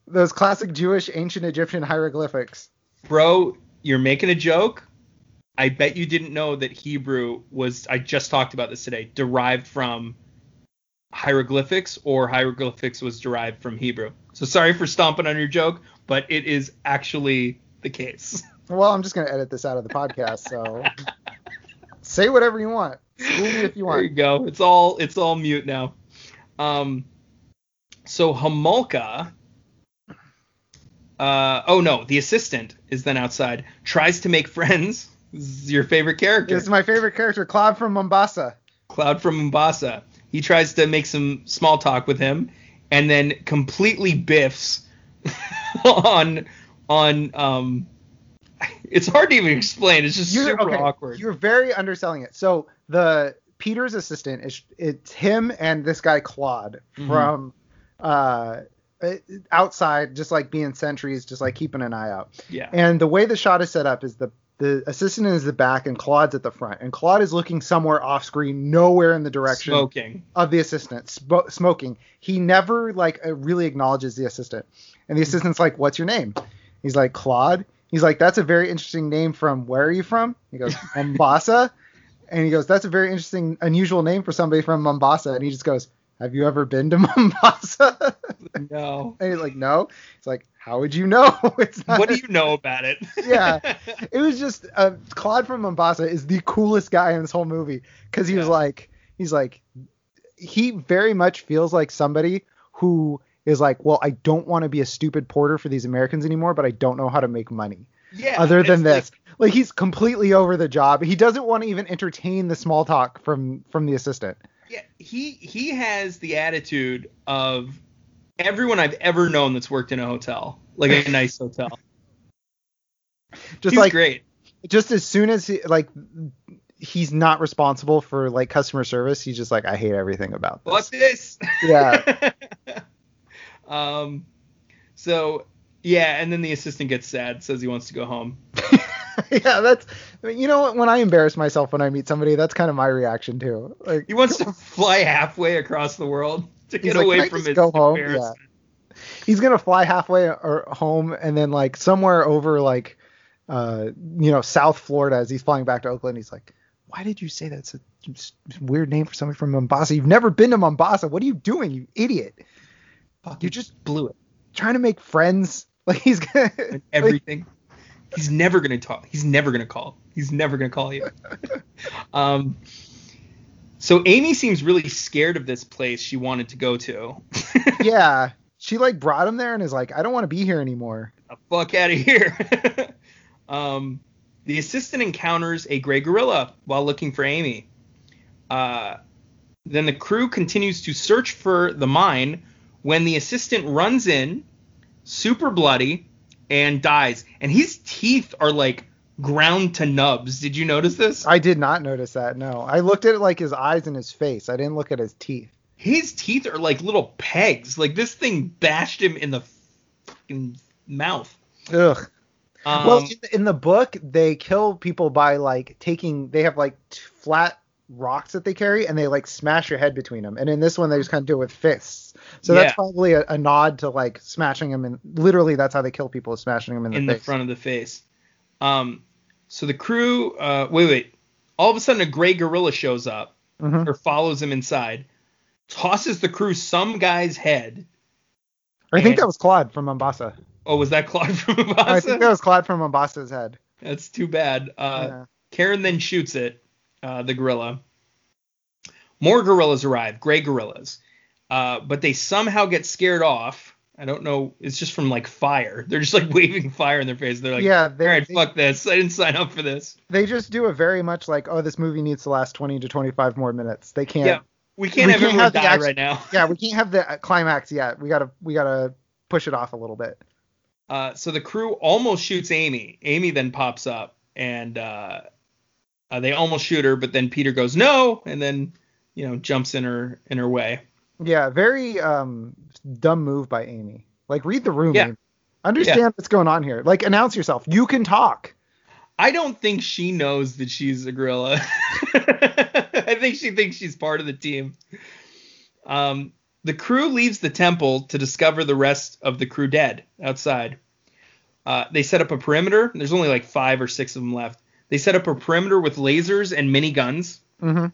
Those classic Jewish ancient Egyptian hieroglyphics. Bro, you're making a joke. I bet you didn't know that Hebrew was. I just talked about this today. Derived from hieroglyphics, or hieroglyphics was derived from Hebrew. So sorry for stomping on your joke, but it is actually the case. Well, I'm just gonna edit this out of the podcast, so say whatever you want. School me if you want. There you go. It's all it's all mute now. Um, so Homolka. Uh, oh no, the assistant is then outside, tries to make friends. This is your favorite character, This is my favorite character, Claude from Mombasa. Cloud from Mombasa. He tries to make some small talk with him, and then completely biffs on on um. It's hard to even explain. It's just You're super okay. awkward. You're very underselling it. So the Peter's assistant is it's him and this guy Claude Mhm. from uh outside, just like being sentries, just like keeping an eye out. yeah. And the way the shot is set up is the the assistant is the back and Claude's at the front, and Claude is looking somewhere off screen, nowhere in the direction Smoking. of the assistant sp- smoking. He never like uh, really acknowledges the assistant, and the assistant's like, "What's your name?" He's like, "Claude." He's like, "That's a very interesting name from where are you from?" He goes, "Mombasa," and he goes, "That's a very interesting, unusual name for somebody from Mombasa." And he just goes, "Have you ever been to Mombasa?" No. and he's like, "No." He's like, "How would you know?" it's not What do you know about it? Yeah. it was just uh, Claude from Mombasa is the coolest guy in this whole movie because he was like he's like he very much feels like somebody who is like well I don't want to be a stupid porter for these Americans anymore but I don't know how to make money yeah. other than this like, he's completely over the job he doesn't want to even entertain the small talk from from the assistant like- yeah, he he has the attitude of everyone I've ever known that's worked in a hotel, like a nice hotel. just He's like great. just as soon as he like he's not responsible for like customer service he's just like I hate everything about this What's this? Yeah. um. So yeah, and then the assistant gets sad, says he wants to go home. yeah, that's I mean, you know what? When I embarrass myself when I meet somebody, that's kind of my reaction too. Like He wants to fly halfway across the world to get like, away "Can I from his go home?" Yeah. he's gonna fly halfway or home, and then like somewhere over like uh you know South Florida as he's flying back to Oakland, he's like, "Why did you say that's a weird name for somebody from Mombasa? You've never been to Mombasa. What are you doing, you idiot? Fuck, You just blew it. trying to make friends." Like he's gonna everything. He's never gonna talk. He's never gonna call. He's never gonna call you. um. So Amy seems really scared of this place she wanted to go to. yeah. She like brought him there and is like, I don't want to be here anymore. the fuck out of here. um, the assistant encounters a gray gorilla while looking for Amy. Uh, then the crew continues to search for the mine when the assistant runs in, super bloody, and dies. And his teeth are like ground to nubs. Did you notice this? I did not notice that. No, I looked at like his eyes and his face. I didn't look at his teeth. his teeth are like little pegs. Like this thing bashed him in the fucking mouth. Ugh. Um, well, in, the book, they kill people by like taking. They have like t- flat rocks that they carry, and they like smash your head between them. And in this one, they just kind of do it with fists. So that's probably a, a nod to like smashing them, and literally that's how they kill people, is smashing them in the in the front of the face. Um, so the crew, uh, wait, wait. All of a sudden, a gray gorilla shows up Mhm. or follows him inside, tosses the crew some guy's head. I think that was Claude from Mombasa. Oh, was that Claude from Mombasa? I think that was Claude from Mombasa's head. That's too bad. Uh, Yeah. Karen then shoots it, uh, the gorilla. More gorillas arrive, gray gorillas, uh, but they somehow get scared off. I don't know. It's just from like fire. They're just like waving fire in their face. They're like, yeah, all they, right, they, fuck this. I didn't sign up for this. they just do a very much like, oh, this movie needs to last 20 to 25 more minutes. They can't. Yeah. We can't We have can't everyone have the die action- right now. yeah, we can't have the climax yet. We gotta we gotta push it off a little bit. Uh, so the crew almost shoots Amy. Amy then pops up and uh, uh, they almost shoot her, but then Peter goes no, and then you know jumps in her in her way. Yeah, very um dumb move by Amy. Like read the room. Yeah. Amy. Understand what's going on here. Like announce yourself. You can talk. I don't think she knows that she's a gorilla. I think she thinks she's part of the team. Um, the crew leaves the temple to discover the rest of the crew dead outside. Uh, they set up a perimeter. There's only like five or six of them left. They set up a perimeter with lasers and miniguns. hmm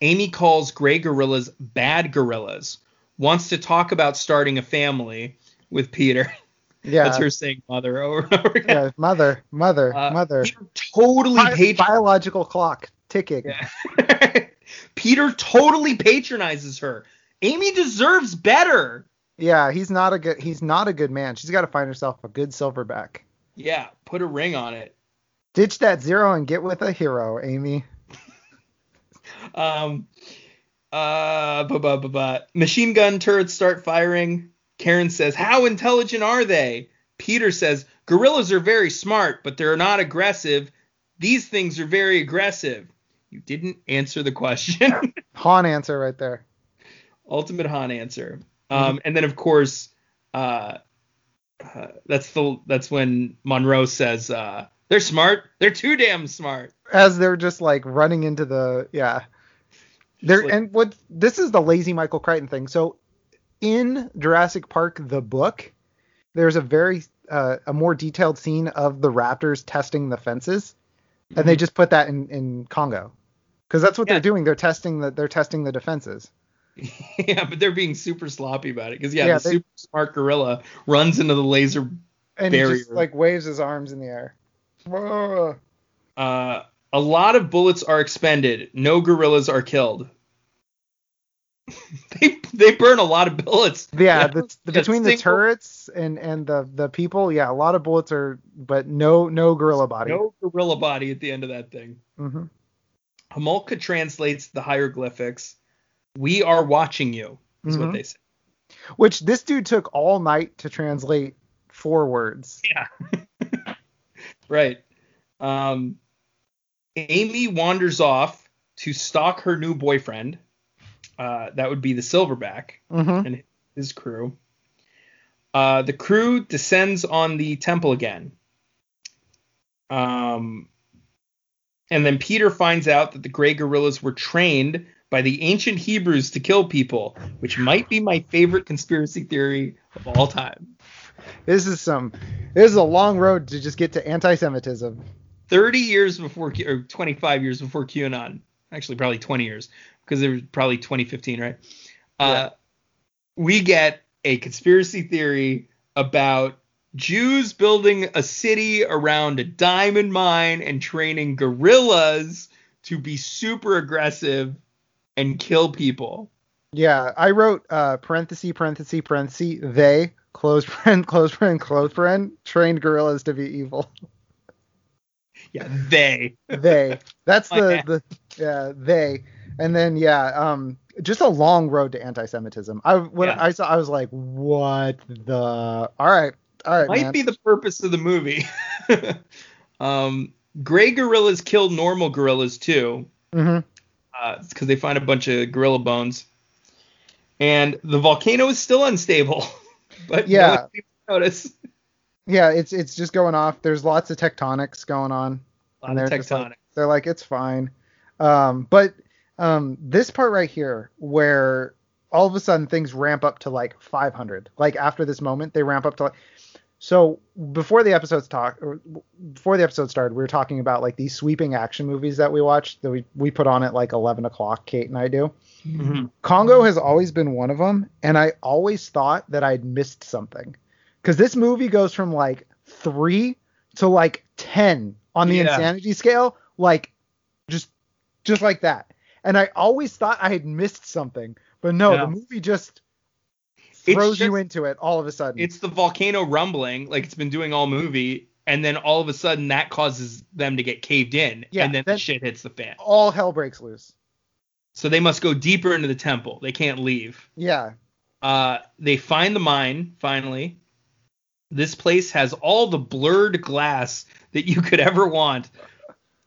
Amy calls gray gorillas bad gorillas. Wants to talk about starting a family with Peter. Yeah. That's her saying mother over and over again. yeah. Mother, mother, Uh, mother. Peter totally Bi- biological clock ticking. Yeah. Peter totally patronizes her. Amy deserves better. Yeah, he's not a good he's not a good man. She's got to find herself a good silverback. Yeah, put a ring on it. Ditch that zero and get with a hero, Amy. Um, uh, bu- bu- bu- bu- machine gun turrets start firing. Karen says, "How intelligent are they?" Peter says, "Gorillas are very smart, but they're not aggressive. These things are very aggressive." You didn't answer the question. Han answer right there. Ultimate Han answer. Um, and then of course, uh, uh, that's the that's when Monroe says, uh, "They're smart. They're too damn smart." As they're just like running into the yeah. There like- and what this is the lazy Michael Crichton thing. So in Jurassic Park the book, there's a very uh, a more detailed scene of the raptors testing the fences, and they just put that in in Congo, because that's what Yeah. they're doing. They're testing the they're testing the defenses. yeah, but they're being super sloppy about it because yeah, Yeah, the they- super smart gorilla runs into the laser. And he just Barrier. like waves his arms in the air. Whoa. Uh, a lot of bullets are expended. No gorillas are killed. they they burn a lot of bullets. Yeah, They the, the, between the turrets and and the the people, yeah, a lot of bullets are, but no no gorilla body. no gorilla body at the end of that thing. hmm Homolka translates the hieroglyphics. We are watching you. Is Mhm. what they say. Which this dude took all night to translate four words. Yeah. right. Um, Amy wanders off to stalk her new boyfriend. Uh, that would be the Silverback hmm and his crew. Uh, the crew descends on the temple again. Um, and then Peter finds out that the gray gorillas were trained by the ancient Hebrews to kill people, which might be my favorite conspiracy theory of all time. This is some. This is a long road to just get to anti-Semitism. 30 years before Q- or 25 years before QAnon. Actually, probably 20 years because it was probably 2015, right? Uh, we get a conspiracy theory about Jews building a city around a diamond mine and training gorillas to be super aggressive and kill people. Yeah, I wrote uh, parenthesis parenthesis parenthesis they close friend close friend close friend trained gorillas to be evil. Yeah, they. they. That's the the yeah they. And then yeah, um, just a long road to anti-Semitism. I when Yeah. I saw, I was like, what the? All right, all right, might man. be the purpose of the movie. um, gray gorillas kill normal gorillas too. hmm because they find a bunch of gorilla bones. and the volcano is still unstable. but Yeah. no one seems to notice. Yeah, it's it's just going off. There's lots of tectonics going on. A lot of they're like-. They're like, it's fine. Um, but um, this part right here, where all of a sudden things ramp up to like 500. Like after this moment, they ramp up to like. So before the episodes talk, or before the episode started, we were talking about like these sweeping action movies that we watch that we we put on at like 11 o'clock. Kate and I do. Mhm. Congo has always been one of them, and I always thought that I'd missed something. Because this movie goes from like three to like ten on the Yeah. insanity scale, like just just like that. And I always thought I had missed something, but no, No. the movie just Throws you into it all of a sudden. It's the volcano rumbling, like it's been doing all movie, and then all of a sudden that causes them to get caved in, Yeah, and then then- the shit hits the fan. all hell breaks loose. So they must go deeper into the temple. They can't leave. Yeah, Uh, they find the mine finally. This place has all the blurred glass that you could ever want,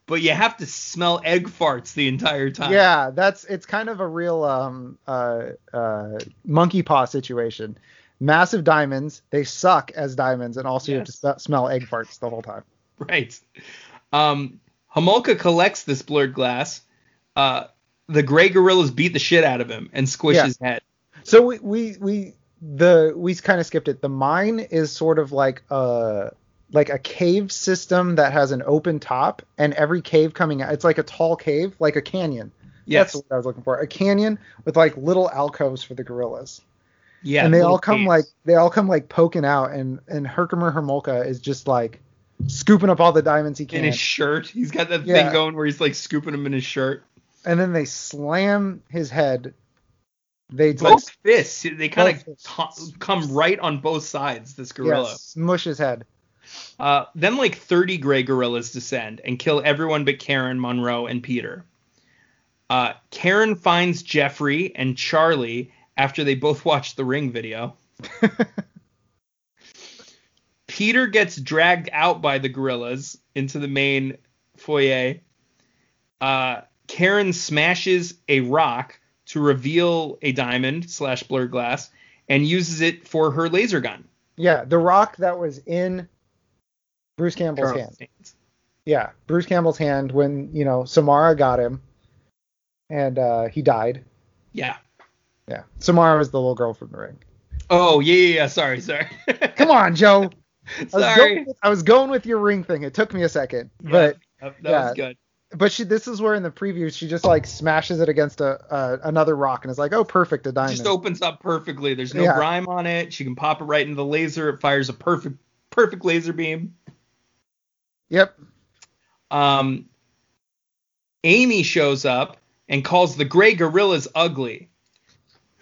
but you have to smell egg farts the entire time. yeah, that's it's kind of a real um uh uh monkey paw situation. Massive diamonds, they suck as diamonds, and also you have to Yes. spe- smell egg farts the whole time. Right. Um, Homolka collects this blurred glass. Uh, the gray gorillas beat the shit out of him and squish Yeah. his head. So we we we the we kind of skipped it. The mine is sort of like a like a cave system that has an open top, and every cave coming out, it's like a tall cave, like a canyon. Yes. That's what I was looking for. A canyon with like little alcoves for the gorillas. Yeah. and they all come caves. like they all come like poking out, and and Herkemer Homolka is just like scooping up all the diamonds he can. in his shirt. He's got that Yeah. thing going where he's like scooping them in his shirt. and then they slam his head. They like, Both fists. They kind of fists. come right on both sides. This yeah, gorilla. smush his head. Uh, then like 30 gray gorillas descend and kill everyone but Karen, Monroe, and Peter. Uh, Karen finds Jeffrey and Charlie after they both watched the Ring video. Peter gets dragged out by the gorillas into the main foyer. Uh, Karen smashes a rock to reveal a diamond slash blurred glass and uses it for her laser gun. Yeah, the rock that was in Bruce Campbell's hand. Yeah, Bruce Campbell's hand when you know Samara got him, and uh, he died. Yeah. Yeah, Samara was the little girl from the ring. Oh yeah, yeah, yeah. Sorry, sorry. Come on, Joe. I was, sorry. going with, I was going with your ring thing. It took me a second, but that yeah. was good. but she this is where in the preview she just like smashes it against a uh, another rock and is like, oh, perfect, a It diamond. just opens up perfectly. There's no Yeah. grime on it. She can pop it right into the laser. It fires a perfect, perfect laser beam. Yep. Um, Amy shows up and calls the gray gorillas ugly.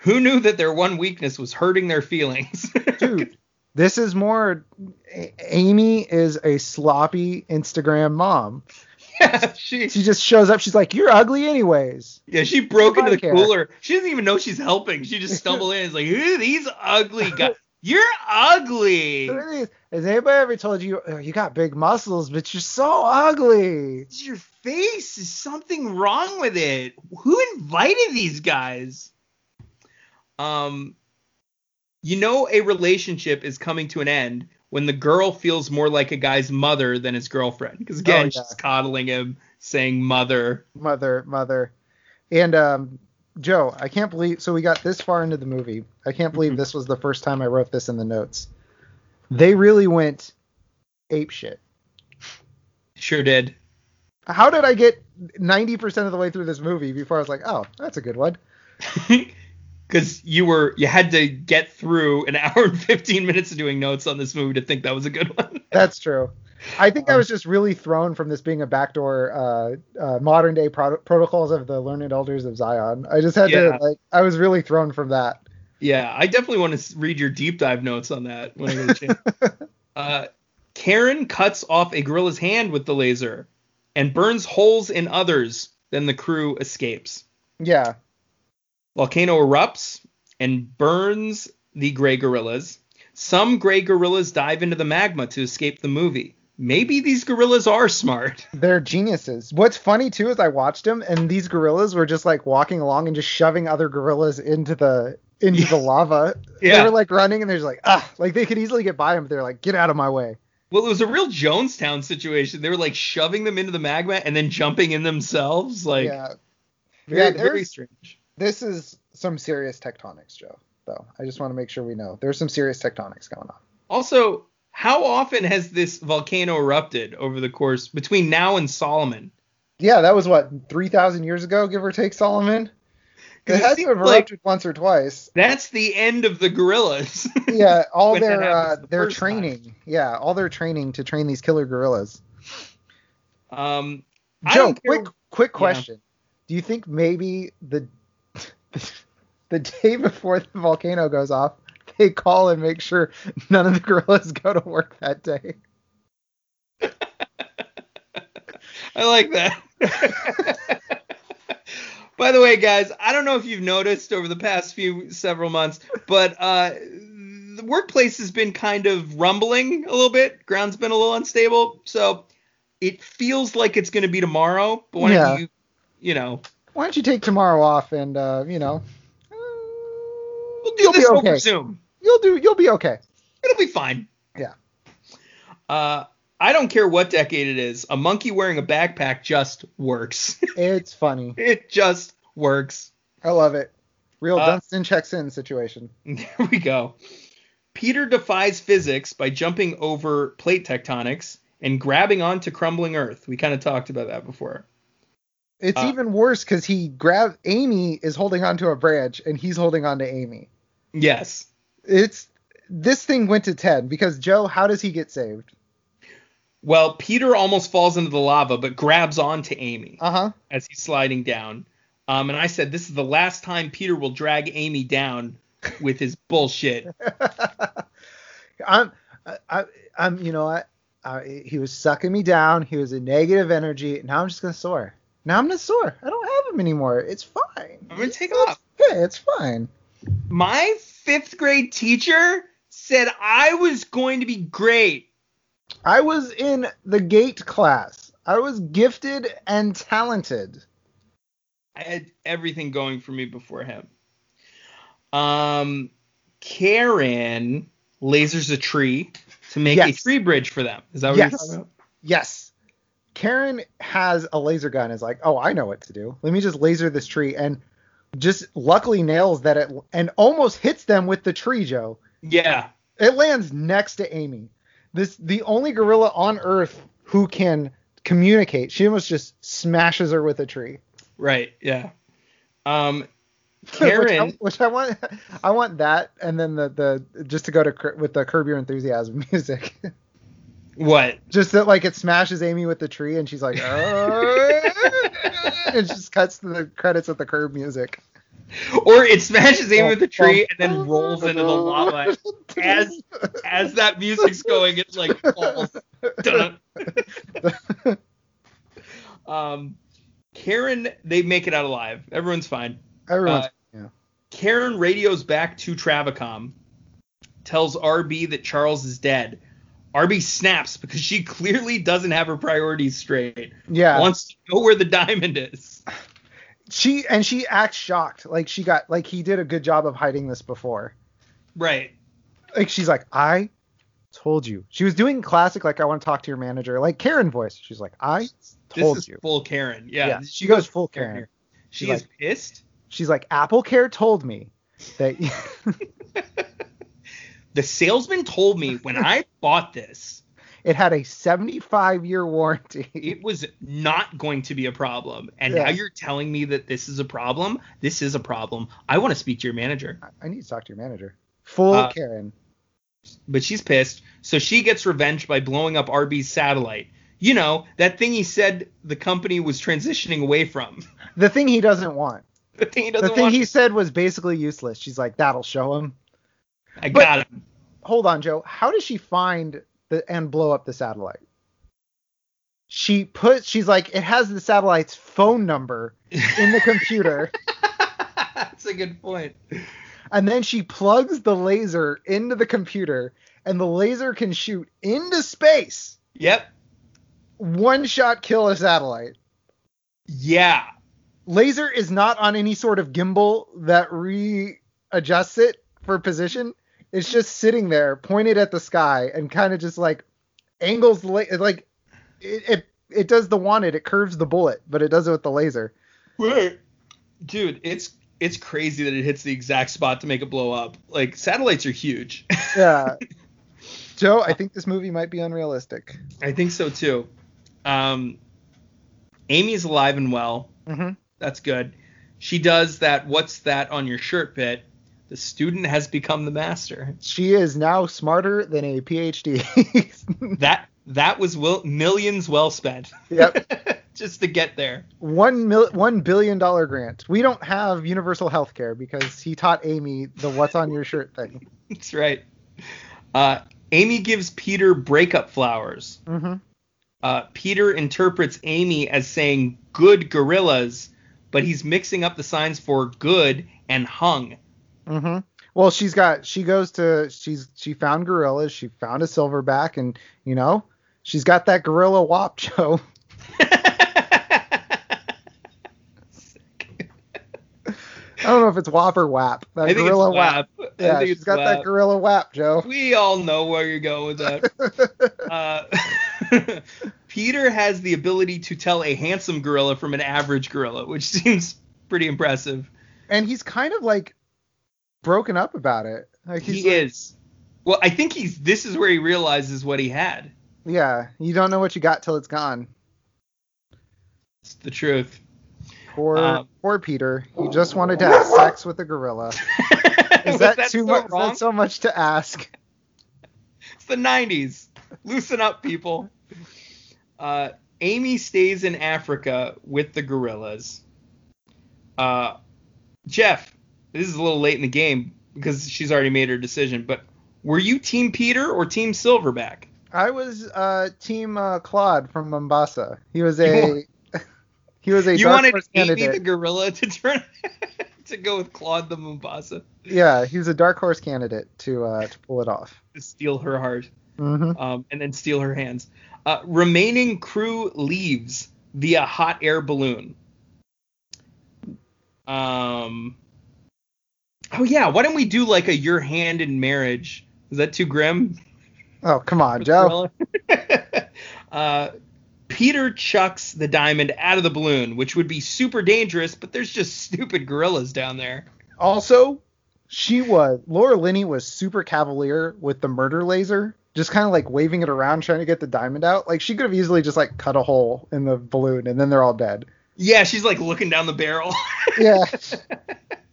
Who knew that their one weakness was hurting their feelings? Dude, this is more. A- Amy is a sloppy Instagram mom. yeah, she, She just shows up. She's like, "You're ugly, anyways." yeah, she broke into the care. cooler. She doesn't even know she's helping. She just stumbled in. It's like, who these ugly guys? You're ugly. Look at these. Has anybody ever told you "Oh, you got big muscles, but you're so ugly? Your face. Is something wrong with it? Who invited these guys? Um, you know, a relationship is coming to an end when the girl feels more like a guy's mother than his girlfriend. Because again, Oh, yeah. she's coddling him, saying mother. Mother, mother. And um, Joe, I can't believe. So we got this far into the movie. I can't believe Mhm. this was the first time I wrote this in the notes. They really went ape shit. Sure did. How did I get 90% of the way through this movie before I was like, oh, that's a good one? Because you were you had to get through an hour and 15 minutes of doing notes on this movie to think that was a good one. That's true. I think I Um, was just really thrown from this being a backdoor uh, uh, modern day pro- protocols of the learned elders of Zion. I just had Yeah. to like I was really thrown from that. Yeah, I definitely want to read your deep dive notes on that when I get a chance. uh, Karen cuts off a gorilla's hand with the laser and burns holes in others. Then the crew escapes. Yeah. Volcano erupts and burns the gray gorillas. Some gray gorillas dive into the magma to escape the movie. Maybe these gorillas are smart. They're geniuses. What's funny too is I watched them and these gorillas were just like walking along and just shoving other gorillas into the into the lava. Yeah. They were like running and they're just like, ah, like they could easily get by them. but they're like, get out of my way. Well, it was a real Jonestown situation. They were like shoving them into the magma and then jumping in themselves. Like, yeah. very, Yeah, very strange. This is some serious tectonics, Joe. Though I just want to make sure we know there's some serious tectonics going on. Also, how often has this volcano erupted over the course between now and Solomon? Yeah, that was what three thousand years ago, give or take, Solomon. It it had to have like- erupted once or twice. That's the end of the gorillas. Yeah, all their uh, the their first time. training. Yeah, all their training to train these killer gorillas. um, I Joe, don't care- quick quick Yeah. question. Do you think maybe the the day before the volcano goes off, they call and make sure none of the gorillas go to work that day? I like that. By the way, guys, I don't know if you've noticed over the past few several months, but uh, the workplace has been kind of rumbling a little bit. Ground's been a little unstable, so it feels like it's going to be tomorrow. But why Yeah. don't you, you know, Why don't you take tomorrow off and uh, you know, we'll do You'll be this over okay. Zoom. You'll do you'll be okay. It'll be fine. Yeah. Uh, I don't care what decade it is. A monkey wearing a backpack just works. It's funny. it just works. I love it. Real Uh, Dunston checks in situation. There we go. Peter defies physics by jumping over plate tectonics and grabbing onto crumbling Earth. We kind of talked about that before. It's uh, even worse because he grab Amy is holding onto a branch and he's holding on to Amy. Yes. It's this thing went to ten because Joe, how does he get saved? Well, Peter almost falls into the lava, but grabs onto Amy Uh huh. as he's sliding down. Um, and I said, this is the last time Peter will drag Amy down with his bullshit. I'm, I, I, I'm, you know what? I, he was sucking me down. He was a negative energy. Now I'm just gonna soar. Now I'm gonna soar. I don't have him anymore. It's fine. I'm gonna take It's off. Okay, it's fine. My fifth grade teacher said I was going to be great. I was in the gate class. I was gifted and talented. I had everything going for me before him. Um, Karen lasers a tree to make a tree bridge for them. Is that what Yes. you're talking about? Yes. Karen has a laser gun. Is like, oh, I know what to do. Let me just laser this tree, and just luckily nails that it and almost hits them with the tree, Joe. Yeah. It lands next to Amy. This the only gorilla on Earth who can communicate. She almost just smashes her with a tree. Right. Yeah. Um, Which I- which I, want, I want that, and then the the just to go to with the Curb Your Enthusiasm music. What? just that like it smashes Amy with the tree, and she's like, "Uh," it just cuts to the credits with the Curb music. Or it smashes Amy with the tree and then rolls into the lava as as that music's going. It's like falls. Um, Karen, they make it out alive. Everyone's fine. Everyone's Uh, yeah. Karen radios back to Travicom, tells RB that Charles is dead. RB snaps because she clearly doesn't have her priorities straight. Yeah. Wants to know where the diamond is. she and she acts shocked, like she got like he did a good job of hiding this before. Right. Like she's like, I told you. She was doing classic like I want to talk to your manager, like Karen voice. She's like, I This told is you. full Karen. Yeah. Yeah, she goes full Karen. here. She She's is like- pissed. She's like, Apple Care told me that The salesman told me when I bought this, it had a 75 year warranty. it was not going to be a problem. And now you're telling me that this is a problem? This is a problem. I want to speak to your manager. I- need to talk to your manager. Full Uh, Karen. But she's pissed. So she gets revenge by blowing up RB's satellite. You know, that thing he said the company was transitioning away from. The thing he doesn't want. the thing he doesn't thing want. he said was basically useless. She's like, that'll show him. I but- got him. Hold on, Joe. How does she find the and blow up the satellite? She puts. She's like, it has the satellite's phone number in the computer, That's a good point. and then she plugs the laser into the computer, and the laser can shoot into space. Yep. One shot kill a satellite. Yeah. Laser is not on any sort of gimbal that re adjusts it for position, it's just sitting there, pointed at the sky, and kind of just like angles la- like it, it it does the wanted. It curves the bullet, but it does it with the laser. Right. Dude, it's it's crazy that it hits the exact spot to make it blow up. Like satellites are huge. Yeah. Joe, I think this movie might be unrealistic. I think so too. Um, Amy's alive and well. Mm-hmm. That's good. She does that. What's that on your shirt bit? The student has become the master. She is now smarter than a PhD. That that was will, millions well spent. Yep. Just to get there. one mil- one billion dollar grant. We don't have universal health care because he taught Amy the "What's on your shirt" thing. That's right. Uh, Amy gives Peter breakup flowers. Mm-hmm. Uh, Peter interprets Amy as saying good gorillas, but he's mixing up the signs for good and hung. Mm-hmm. Well, she's got. She goes to. She's she found gorillas. She found a silverback, and you know, she's got that gorilla wop, Joe. I don't know if it's wop or wap. That I think gorilla it's wap. WAP. Yeah, she's got that gorilla wap, Joe. We all know where you're going with that. uh, Peter has the ability to tell a handsome gorilla from an average gorilla, which seems pretty impressive. and he's kind of like broken up about it. Like He like, is. Well, I think he's. This is where he realizes what he had. Yeah, you don't know what you got till it's gone. It's the truth. Poor, Um, poor Peter. He just wanted to have sex with a gorilla. Is that, that too so much? Is wrong? that so much to ask? It's the 90s. Loosen up, people. Uh, Amy stays in Africa with the gorillas. Uh, Jeff, this is a little late in the game because she's already made her decision, but were you Team Peter or Team Silverback? I was uh, Team uh, Claude from Mombasa. He was a he was a you wanted horse Amy candidate. the gorilla to turn to go with Claude the Mombasa Yeah, he was a dark horse candidate to uh, to pull it off. to steal her heart. hmm um, and then steal her hands. Uh, remaining crew leaves via hot air balloon. Um. Oh yeah, why don't we do like a your hand in marriage? Is that too grim? Oh come on, Joe. uh, Peter chucks the diamond out of the balloon, which would be super dangerous, but there's just stupid gorillas down there. Also, she was Laura Linney was super cavalier with the murder laser, just kind of like waving it around trying to get the diamond out. Like she could have easily just like cut a hole in the balloon and then they're all dead. Yeah, she's like looking down the barrel. Yeah.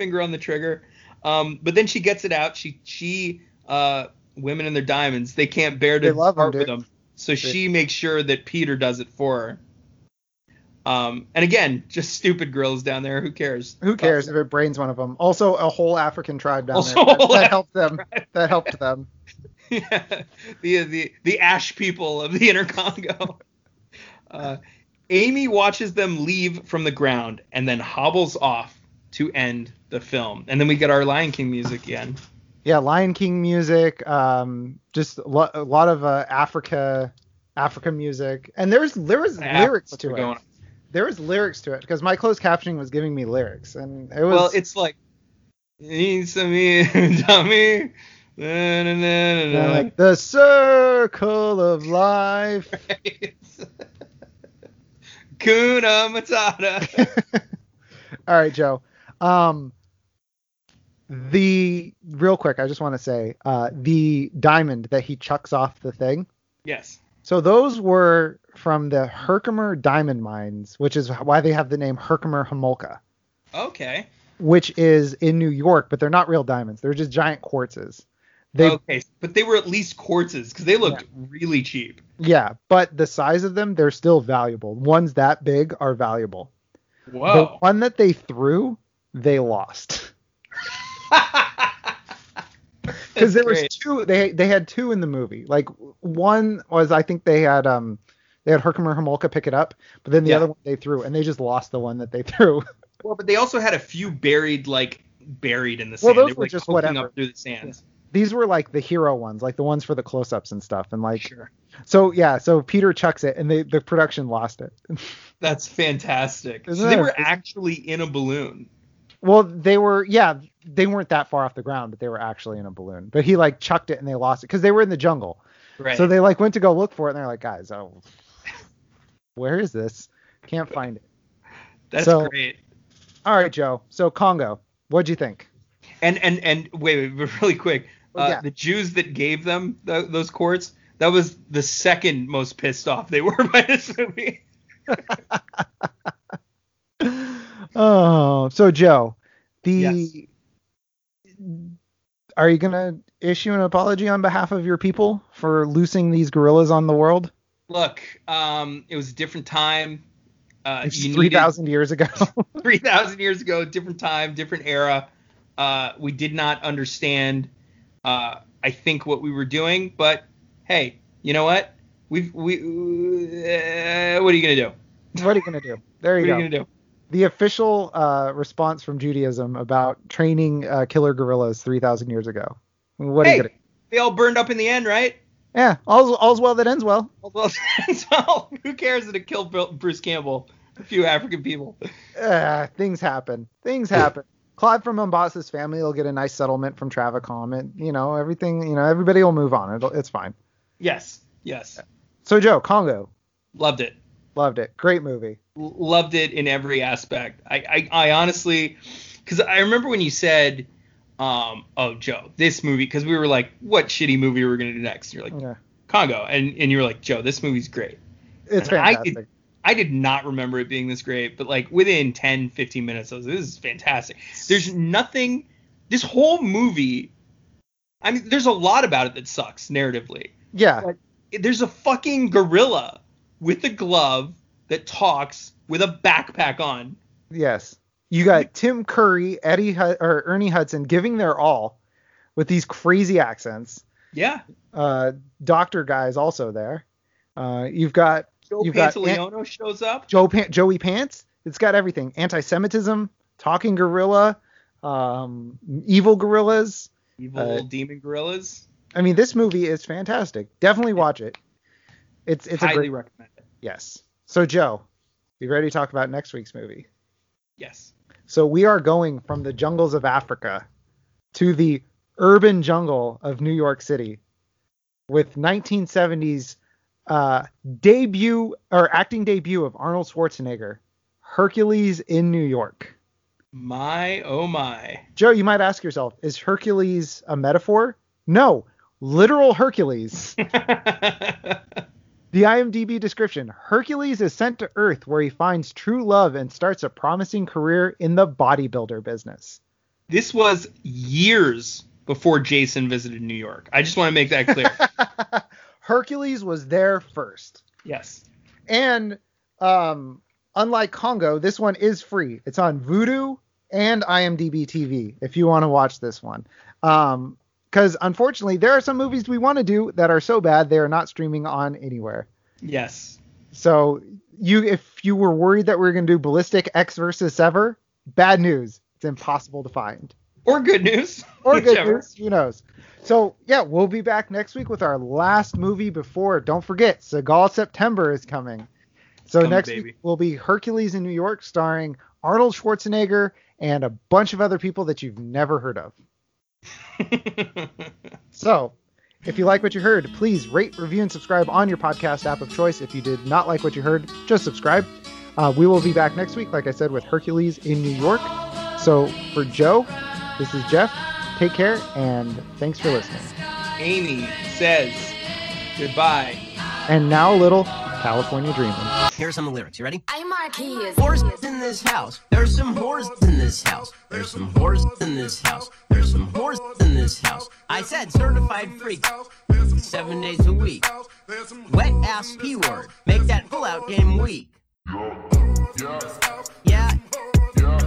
finger on the trigger. Um, but then she gets it out. She she uh, women and their diamonds. They can't bear to part with them. So she makes sure that Peter does it for her. Um, and again, just stupid girls down there. Who cares? Who cares if it brains one of them? Also, a whole African tribe down Also there. That, that helped them. That helped them. yeah, the the the ash people of the inner Congo. Uh, Amy watches them leave from the ground and then hobbles off to end the film. And then we get our Lion King music again. Yeah, Lion King music. Um, just a lot, a lot of uh, Africa, Africa music, and there's there was lyrics to it. going- There was lyrics to it because my closed captioning was giving me lyrics, and it was. Well, it's like a me, dummy. Na, na, na, na, na. like the circle of life. Kuna Matata. All right, Joe. Um, the real quick, I just want to say, uh, the diamond that he chucks off the thing. yes. So those were from the Herkimer diamond mines, which is why they have the name Herkemer Homolka, Okay. which is in New York, but they're not real diamonds. They're just giant quartzes. They okay, but they were at least quartzes because they looked really cheap. yeah, but the size of them, they're still valuable. Ones that big are valuable. The one that they threw, they lost. because there was two they they had two in the movie like one was i think they had um they had herkemer homolka pick it up but then the Yeah. other one they threw and they just lost the one that they threw well, but they also had a few buried, like buried in the sand. Well, those they were like, just whatever. up through the sands. these were like the hero ones like the ones for the close-ups and stuff and like Sure. so yeah so peter chucks it and they the production lost it That's fantastic. Isn't so they were actually in a balloon. Well, they were, yeah, they weren't that far off the ground, but they were actually in a balloon. But he like chucked it and they lost it because they were in the jungle. Right. So they like went to go look for it and they're like, guys, oh, where is this? Can't find it. That's so- great. All right, Joe. So Congo, what'd you think? And and and wait, wait really quick. Oh, Uh, yeah. The Jews that gave them th- those quartz, that was the second most pissed off they were by this movie. Oh, so Joe, the Yes. are you gonna issue an apology on behalf of your people for loosing these gorillas on the world? Look, um, it was a different time. Uh, three thousand years ago. 3,000 years ago, different time, different era. Uh, we did not understand, uh, I think, what we were doing. But hey, you know what? We've we. Uh, what are you gonna do? what are you gonna do? There What you are go. you gonna do? The official uh, response from Judaism about training uh, killer gorillas 3,000 years ago. What are Hey, you gonna? they all burned up in the end, right? Yeah, all's, all's well that ends well. All's Well, so who cares that it killed Bruce Campbell? A few African people. Uh, things happen. Things happen. Claude from Mombasa's family will get a nice settlement from Travicom, and you know everything. You know everybody will move on. It'll, it's fine. Yes, yes, So Joe, Congo, loved it. loved it. Great movie. Loved it in every aspect. I, I, I honestly, because I remember when you said, um, "Oh, Joe, this movie," because we were like, "What shitty movie we're we gonna do next?" And you're like, Yeah, "Congo," and and you were like, "Joe, this movie's great." it's And I fantastic. did- I did not remember it being this great, but like within 10, 15 minutes, I was, "This is fantastic." There's nothing. This whole movie. I mean, there's a lot about it that sucks narratively. yeah, But there's a fucking gorilla with a glove that talks with a backpack on. yes. You got Tim Curry, Eddie Hud- or Ernie Hudson giving their all with these crazy accents. Yeah. Uh, doctor guys also there. Uh, you've got Joe You've got Pantoliano shows up. Joe Pan- Joey Pants. It's got everything: anti-Semitism, talking gorilla, um, evil gorillas. Evil Uh, demon gorillas. I mean, this movie is fantastic. Definitely watch it. It's it's a Highly great recommend it. yes. So Joe, you ready to talk about next week's movie? Yes. So we are going from the jungles of Africa to the urban jungle of New York City with 1970s uh, debut or acting debut of Arnold Schwarzenegger, Hercules in New York. My oh my. Joe, you might ask yourself, is Hercules a metaphor? No, literal Hercules. The IMDb description Hercules is sent to Earth where he finds true love and starts a promising career in the bodybuilder business. this was years before Jason visited New York. I just want to make that clear. Hercules was there first. yes. And um, unlike Congo, this one is free. It's on Vudu and IMDb TV if you want to watch this one. Um, because unfortunately, there are some movies we want to do that are so bad they are not streaming on anywhere. Yes. So you, if you were worried that we are going to do Ballistic Ecks versus Sever, bad news. It's impossible to find. Or good news. Or good news, who knows? So yeah, we'll be back next week with our last movie before. Don't forget, Seagal September is coming. So next baby. week will be Hercules in New York, starring Arnold Schwarzenegger and a bunch of other people that you've never heard of. So, if you like what you heard, please rate, review, and subscribe on your podcast app of choice. If you did not like what you heard, just subscribe. Uh, we will be back next week, like I said, with Hercules in New York. So, for Joe, this is Jeff. Take care, and thanks for listening. Amy says goodbye. And now a little California Dreaming. Here's some lyrics. You ready? I'm Marquise. Whores in this house. There's some whores in this house. There's some whores in this house. There's some whores in this house. I said certified freak. Seven days a week. Wet ass P word. Make that pull out game weak. Yeah. Yeah, yeah,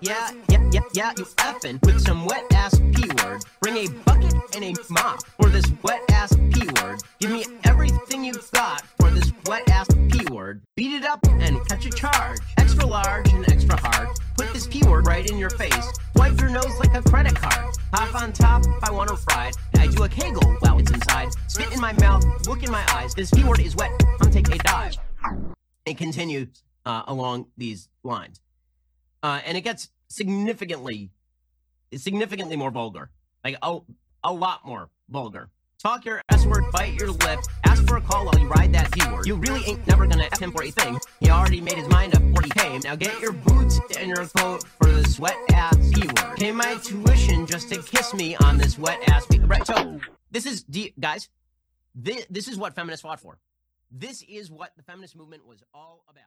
yeah, yeah, you effing with some wet ass P word. Bring a bucket and a mop for this wet ass P word. Give me everything you've got for this wet ass P word. Beat it up and catch a charge. Extra large and extra hard. Put this P word right in your face. Wipe your nose like a credit card. Hop on top if I want to ride. I do a kegel while it's inside. Spit in my mouth, look in my eyes. This P word is wet. I'm take a dive. It continues uh, along these lines. Uh, and it gets significantly, significantly more vulgar. Like a, a lot more vulgar. Talk your S word, bite your lip, ask for a call while you ride that P word. You really ain't never gonna F him for a thing. He already made his mind up before he came. Now get your boots and your coat for the sweat ass P word. Pay my tuition just to kiss me on this wet ass P Right, so this is, D- guys, this, this is what feminists fought for. This is what the feminist movement was all about.